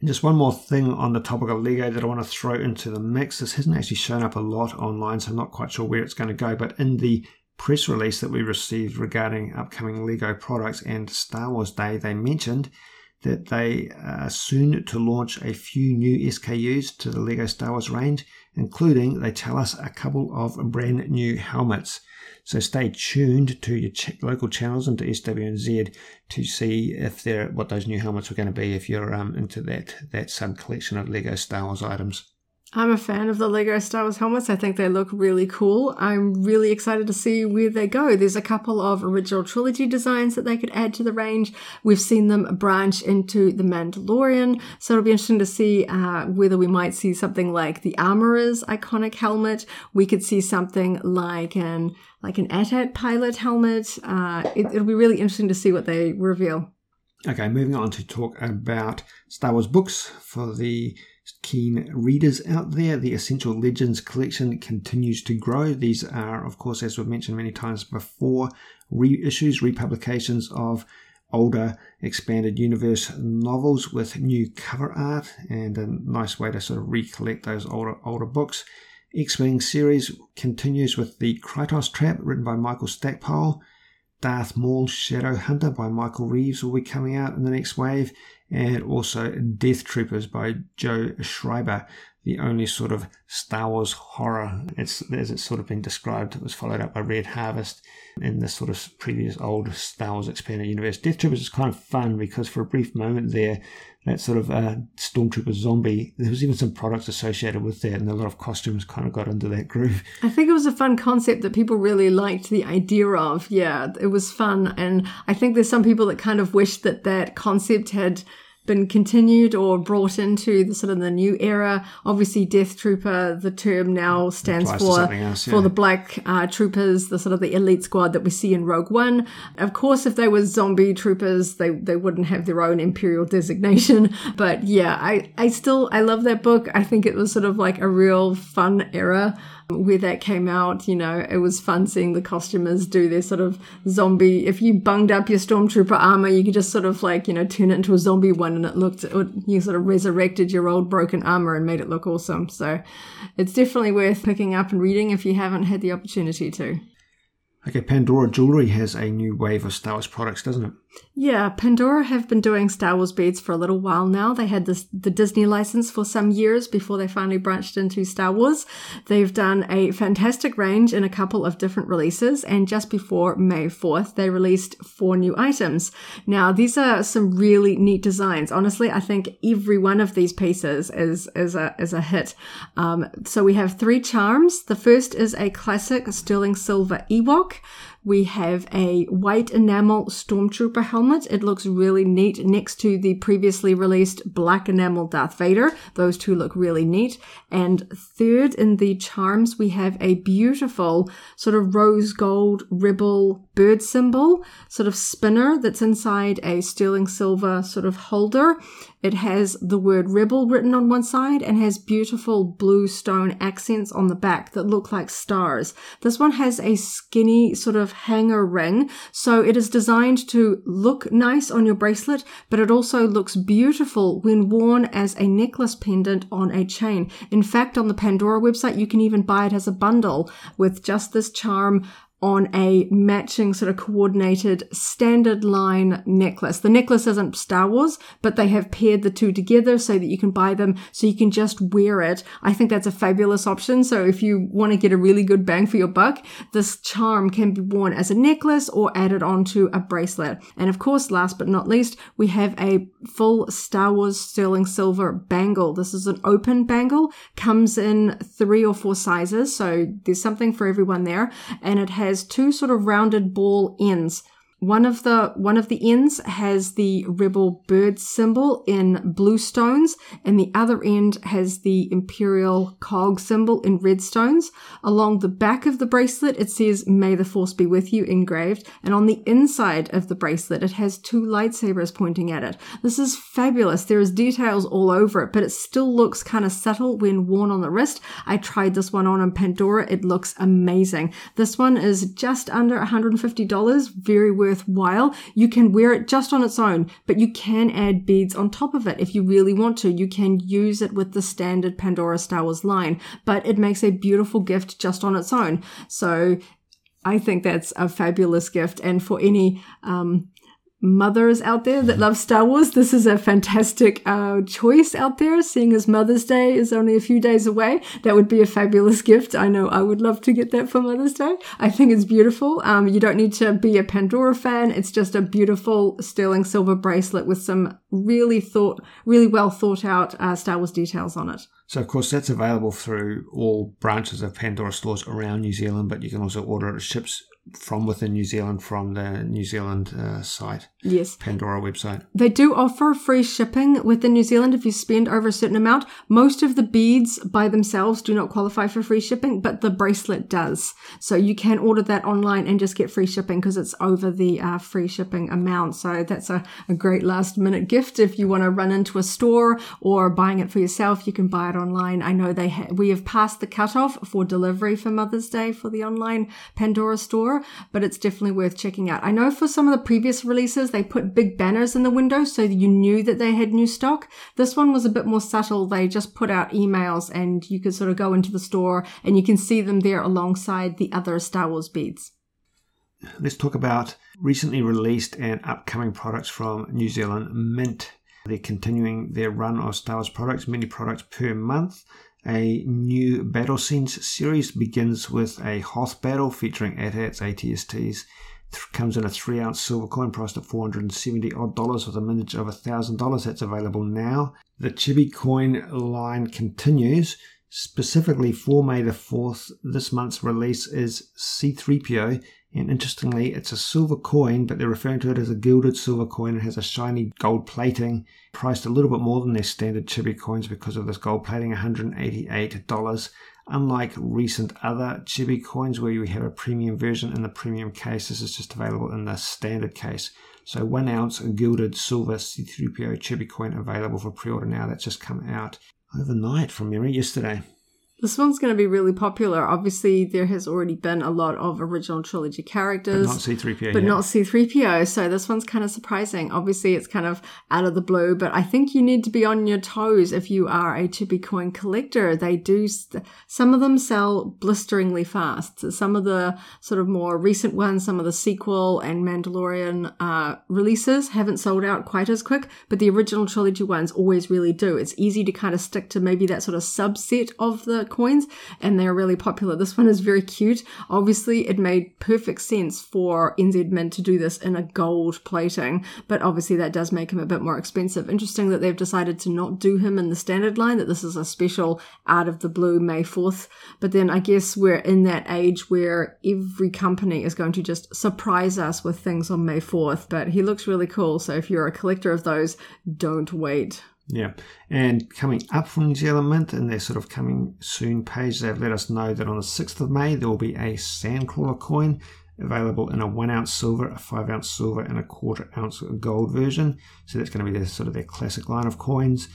Speaker 1: And just one more thing on the topic of Lego that I want to throw into the mix. This hasn't actually shown up a lot online, so I'm not quite sure where it's going to go. But in the press release that we received regarding upcoming Lego products and Star Wars Day, they mentioned that they are soon to launch a few new SKUs to the Lego Star Wars range, including, they tell us, a couple of brand new helmets. So stay tuned to your ch- local channels and to SWNZ to see if they're what those new helmets are going to be if you're um, into that that sub collection of Lego Star Wars items.
Speaker 2: I'm a fan of the Lego Star Wars helmets. I think they look really cool. I'm really excited to see where they go. There's a couple of original trilogy designs that they could add to the range. We've seen them branch into the Mandalorian, so it'll be interesting to see uh, whether we might see something like the Armorer's iconic helmet. We could see something like an like an AT-AT pilot helmet. Uh, it, it'll be really interesting to see what they reveal.
Speaker 1: Okay, moving on to talk about Star Wars books for the keen readers out there. The Essential Legends collection continues to grow. These are, of course, as we've mentioned many times before, reissues, republications of older expanded universe novels with new cover art and a nice way to sort of recollect those older older books. X-Wing series continues with the Krytos Trap written by Michael Stackpole. Darth Maul Shadow Hunter by Michael Reeves will be coming out in the next wave, and also Death Troopers by Joe Schreiber, the only sort of Star Wars horror, it's, as it's sort of been described. It was followed up by Red Harvest in the sort of previous old Star Wars expanded universe. Death Troopers is kind of fun because for a brief moment there, that sort of uh, Stormtrooper zombie, there was even some products associated with that, and a lot of costumes kind of got into that groove.
Speaker 2: I think it was a fun concept that people really liked the idea of. Yeah, it was fun, and I think there's some people that kind of wish that that concept had been continued or brought into the sort of the new era. Obviously, Death Trooper, the term now stands for else, yeah. for the Black uh, Troopers, the sort of the elite squad that we see in Rogue One. Of course, if they were zombie troopers, they they wouldn't have their own Imperial designation. But yeah, I I still I love that book. I think it was sort of like a real fun era where that came out, you know, it was fun seeing the costumers do their sort of zombie. If you bunged up your stormtrooper armor, you could just sort of like, you know, turn it into a zombie one and it looked, it, you sort of resurrected your old broken armor and made it look awesome. So it's definitely worth picking up and reading if you haven't had the opportunity to.
Speaker 1: Okay, Pandora Jewelry has a new wave of Star Wars products, doesn't it?
Speaker 2: Yeah, Pandora have been doing Star Wars beads for a little while now. They had this the Disney license for some years before they finally branched into Star Wars. They've done a fantastic range in a couple of different releases, and just before May 4th, they released four new items. Now, these are some really neat designs. Honestly, I think every one of these pieces is is a is a hit. Um, so we have three charms. The first is a classic sterling silver Ewok we have a white enamel Stormtrooper helmet. It looks really neat next to the previously released black enamel Darth Vader. Those two look really neat. And third in the charms, we have a beautiful sort of rose gold rebel bird symbol, sort of spinner that's inside a sterling silver sort of holder. It has the word rebel written on one side and has beautiful blue stone accents on the back that look like stars. This one has a skinny sort of hanger ring. So it is designed to look nice on your bracelet, but it also looks beautiful when worn as a necklace pendant on a chain. In fact, on the Pandora website, you can even buy it as a bundle with just this charm on a matching sort of coordinated standard line necklace. The necklace isn't Star Wars, but they have paired the two together so that you can buy them so you can just wear it. I think that's a fabulous option. So if you want to get a really good bang for your buck, this charm can be worn as a necklace or added onto a bracelet. And of course, last but not least, we have a full Star Wars sterling silver bangle. This is an open bangle, comes in three or four sizes. So there's something for everyone there. And it has two sort of rounded ball ends. One of the one of the ends has the rebel bird symbol in blue stones, and the other end has the imperial cog symbol in red stones. Along the back of the bracelet, it says "May the Force be with you" engraved, and on the inside of the bracelet, it has two lightsabers pointing at it. This is fabulous. There is details all over it, but it still looks kind of subtle when worn on the wrist. I tried this one on in Pandora. It looks amazing. This one is just under $150. Very worth worthwhile. You can wear it just on its own, but you can add beads on top of it if you really want to. You can use it with the standard Pandora Star Wars line, but it makes a beautiful gift just on its own. So I think that's a fabulous gift. And for any um, mothers out there that love Star Wars, this is a fantastic uh, choice out there. Seeing as Mother's Day is only a few days away, that would be a fabulous gift. I know I would love to get that for Mother's Day. I think it's beautiful. Um, you don't need to be a Pandora fan. It's just a beautiful sterling silver bracelet with some really thought, really well thought out uh, Star Wars details on it.
Speaker 1: So, of course, that's available through all branches of Pandora stores around New Zealand, but you can also order it at ships from within New Zealand from the New Zealand uh, site.
Speaker 2: Yes.
Speaker 1: Pandora website.
Speaker 2: They do offer free shipping within New Zealand if you spend over a certain amount. Most of the beads by themselves do not qualify for free shipping, but the bracelet does. So you can order that online and just get free shipping because it's over the uh, free shipping amount. So that's a, a great last minute gift if you want to run into a store or buying it for yourself. You can buy it online. I know they ha- we have passed the cutoff for delivery for Mother's Day for the online Pandora store, but it's definitely worth checking out. I know for some of the previous releases they put big banners in the window so you knew that they had new stock. This one was a bit more subtle. They just put out emails and you could sort of go into the store and you can see them there alongside the other Star Wars beads.
Speaker 1: Let's talk about recently released and upcoming products from New Zealand Mint. They're continuing their run of Star Wars products, many products per month. A new battle scenes series begins with a Hoth battle featuring AT-ATs, ATSTs, comes in a three ounce silver coin priced at 470 odd dollars with a mintage of a thousand dollars. That's available now. The Chibi coin line continues. Specifically for May the 4th, this month's release is C3PO, and interestingly, it's a silver coin, but they're referring to it as a gilded silver coin. It has a shiny gold plating, priced a little bit more than their standard Chibi coins because of this gold plating, $188. Unlike recent other Chibi coins where you have a premium version in the premium case, this is just available in the standard case. So one ounce gilded silver C3PO Chibi coin available for pre-order now. That's just come out overnight from memory yesterday.
Speaker 2: This one's going to be really popular. Obviously, there has already been a lot of original trilogy characters.
Speaker 1: But not C3PO.
Speaker 2: But
Speaker 1: yet.
Speaker 2: not C3PO. So this one's kind of surprising. Obviously, it's kind of out of the blue, but I think you need to be on your toes if you are a Chibi coin collector. They do, st- some of them sell blisteringly fast. Some of the sort of more recent ones, some of the sequel and Mandalorian uh, releases haven't sold out quite as quick, but the original trilogy ones always really do. It's easy to kind of stick to maybe that sort of subset of the coins and they're really popular. This one is very cute. Obviously, it made perfect sense for NZ Mint to do this in a gold plating, but obviously that does make him a bit more expensive. Interesting that they've decided to not do him in the standard line, that this is a special out of the blue May 4th. But then I guess we're in that age where every company is going to just surprise us with things on May 4th, but he looks really cool. So if you're a collector of those, don't wait.
Speaker 1: Yeah, and coming up from New Zealand in their sort of coming soon page, they've let us know that on the 6th of May there will be a Sandcrawler coin available in a one ounce silver, a five ounce silver, and a quarter ounce gold version. So that's going to be their sort of their classic line of coins.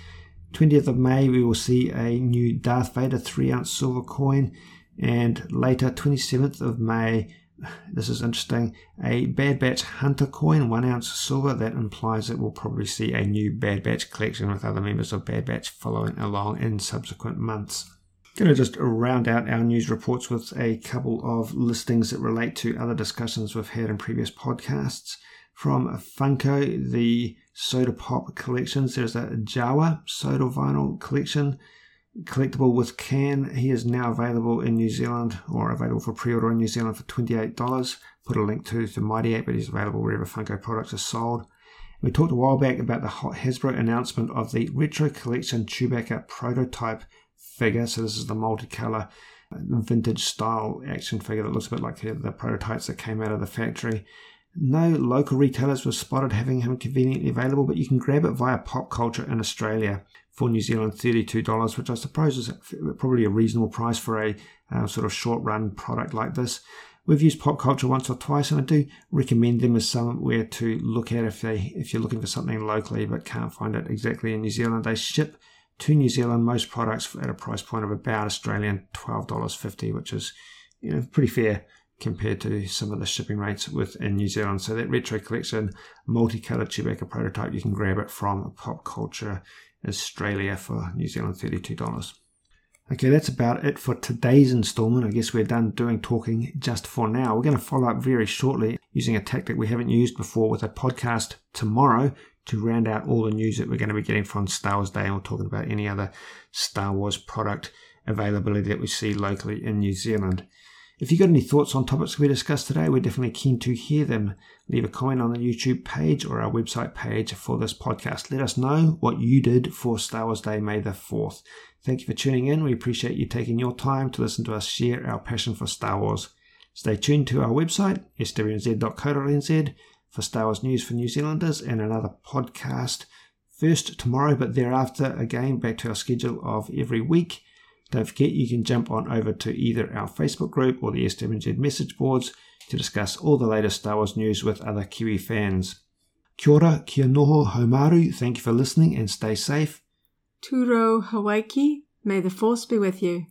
Speaker 1: 20th of May we will see a new Darth Vader three ounce silver coin, and later 27th of May this is interesting. A Bad Batch Hunter coin, one ounce silver. That implies that we'll probably see a new Bad Batch collection with other members of Bad Batch following along in subsequent months. Going to just round out our news reports with a couple of listings that relate to other discussions we've had in previous podcasts. From Funko, the Soda Pop collections, there's a Jawa Soda Vinyl collection collectible with can. He is now available in New Zealand or available for pre-order in New Zealand for $28. Put a link to the Mighty Ape, but he's available wherever Funko products are sold. We talked a while back about the hot Hasbro announcement of the Retro Collection Chewbacca prototype figure. So this is the multicolor uh, vintage style action figure that looks a bit like the prototypes that came out of the factory. No local retailers were spotted having him conveniently available, but you can grab it via Pop Culture in Australia for New Zealand $32, which I suppose is probably a reasonable price for a uh, sort of short run product like this. We've used pop culture once or twice, and I do recommend them as somewhere to look at if they if you're looking for something locally but can't find it exactly in New Zealand. They ship to New Zealand most products at a price point of about Australian twelve dollars fifty, which is you know pretty fair compared to some of the shipping rates within New Zealand. So that retro collection, multicolored Chewbacca prototype, you can grab it from Pop Culture Australia for New Zealand thirty-two dollars. Okay, that's about it for today's installment. I guess we're done doing talking just for now. We're going to follow up very shortly using a tactic we haven't used before with a podcast tomorrow to round out all the news that we're going to be getting from Star Wars Day. And we're talking about any other Star Wars product availability that we see locally in New Zealand. If you've got any thoughts on topics we discussed today, we're definitely keen to hear them. Leave a comment on the YouTube page or our website page for this podcast. Let us know what you did for Star Wars Day, May the 4th. Thank you for tuning in. We appreciate you taking your time to listen to us share our passion for Star Wars. Stay tuned to our website, swnz.co.nz, for Star Wars news for New Zealanders and another podcast first tomorrow, but thereafter, again, back to our schedule of every week. Don't forget you can jump on over to either our Facebook group or the SWNZ message boards to discuss all the latest Star Wars news with other Kiwi fans. Kia ora, kia noho, haumaru, thank you for listening and stay safe.
Speaker 2: Turo Hawaii, may the force be with you.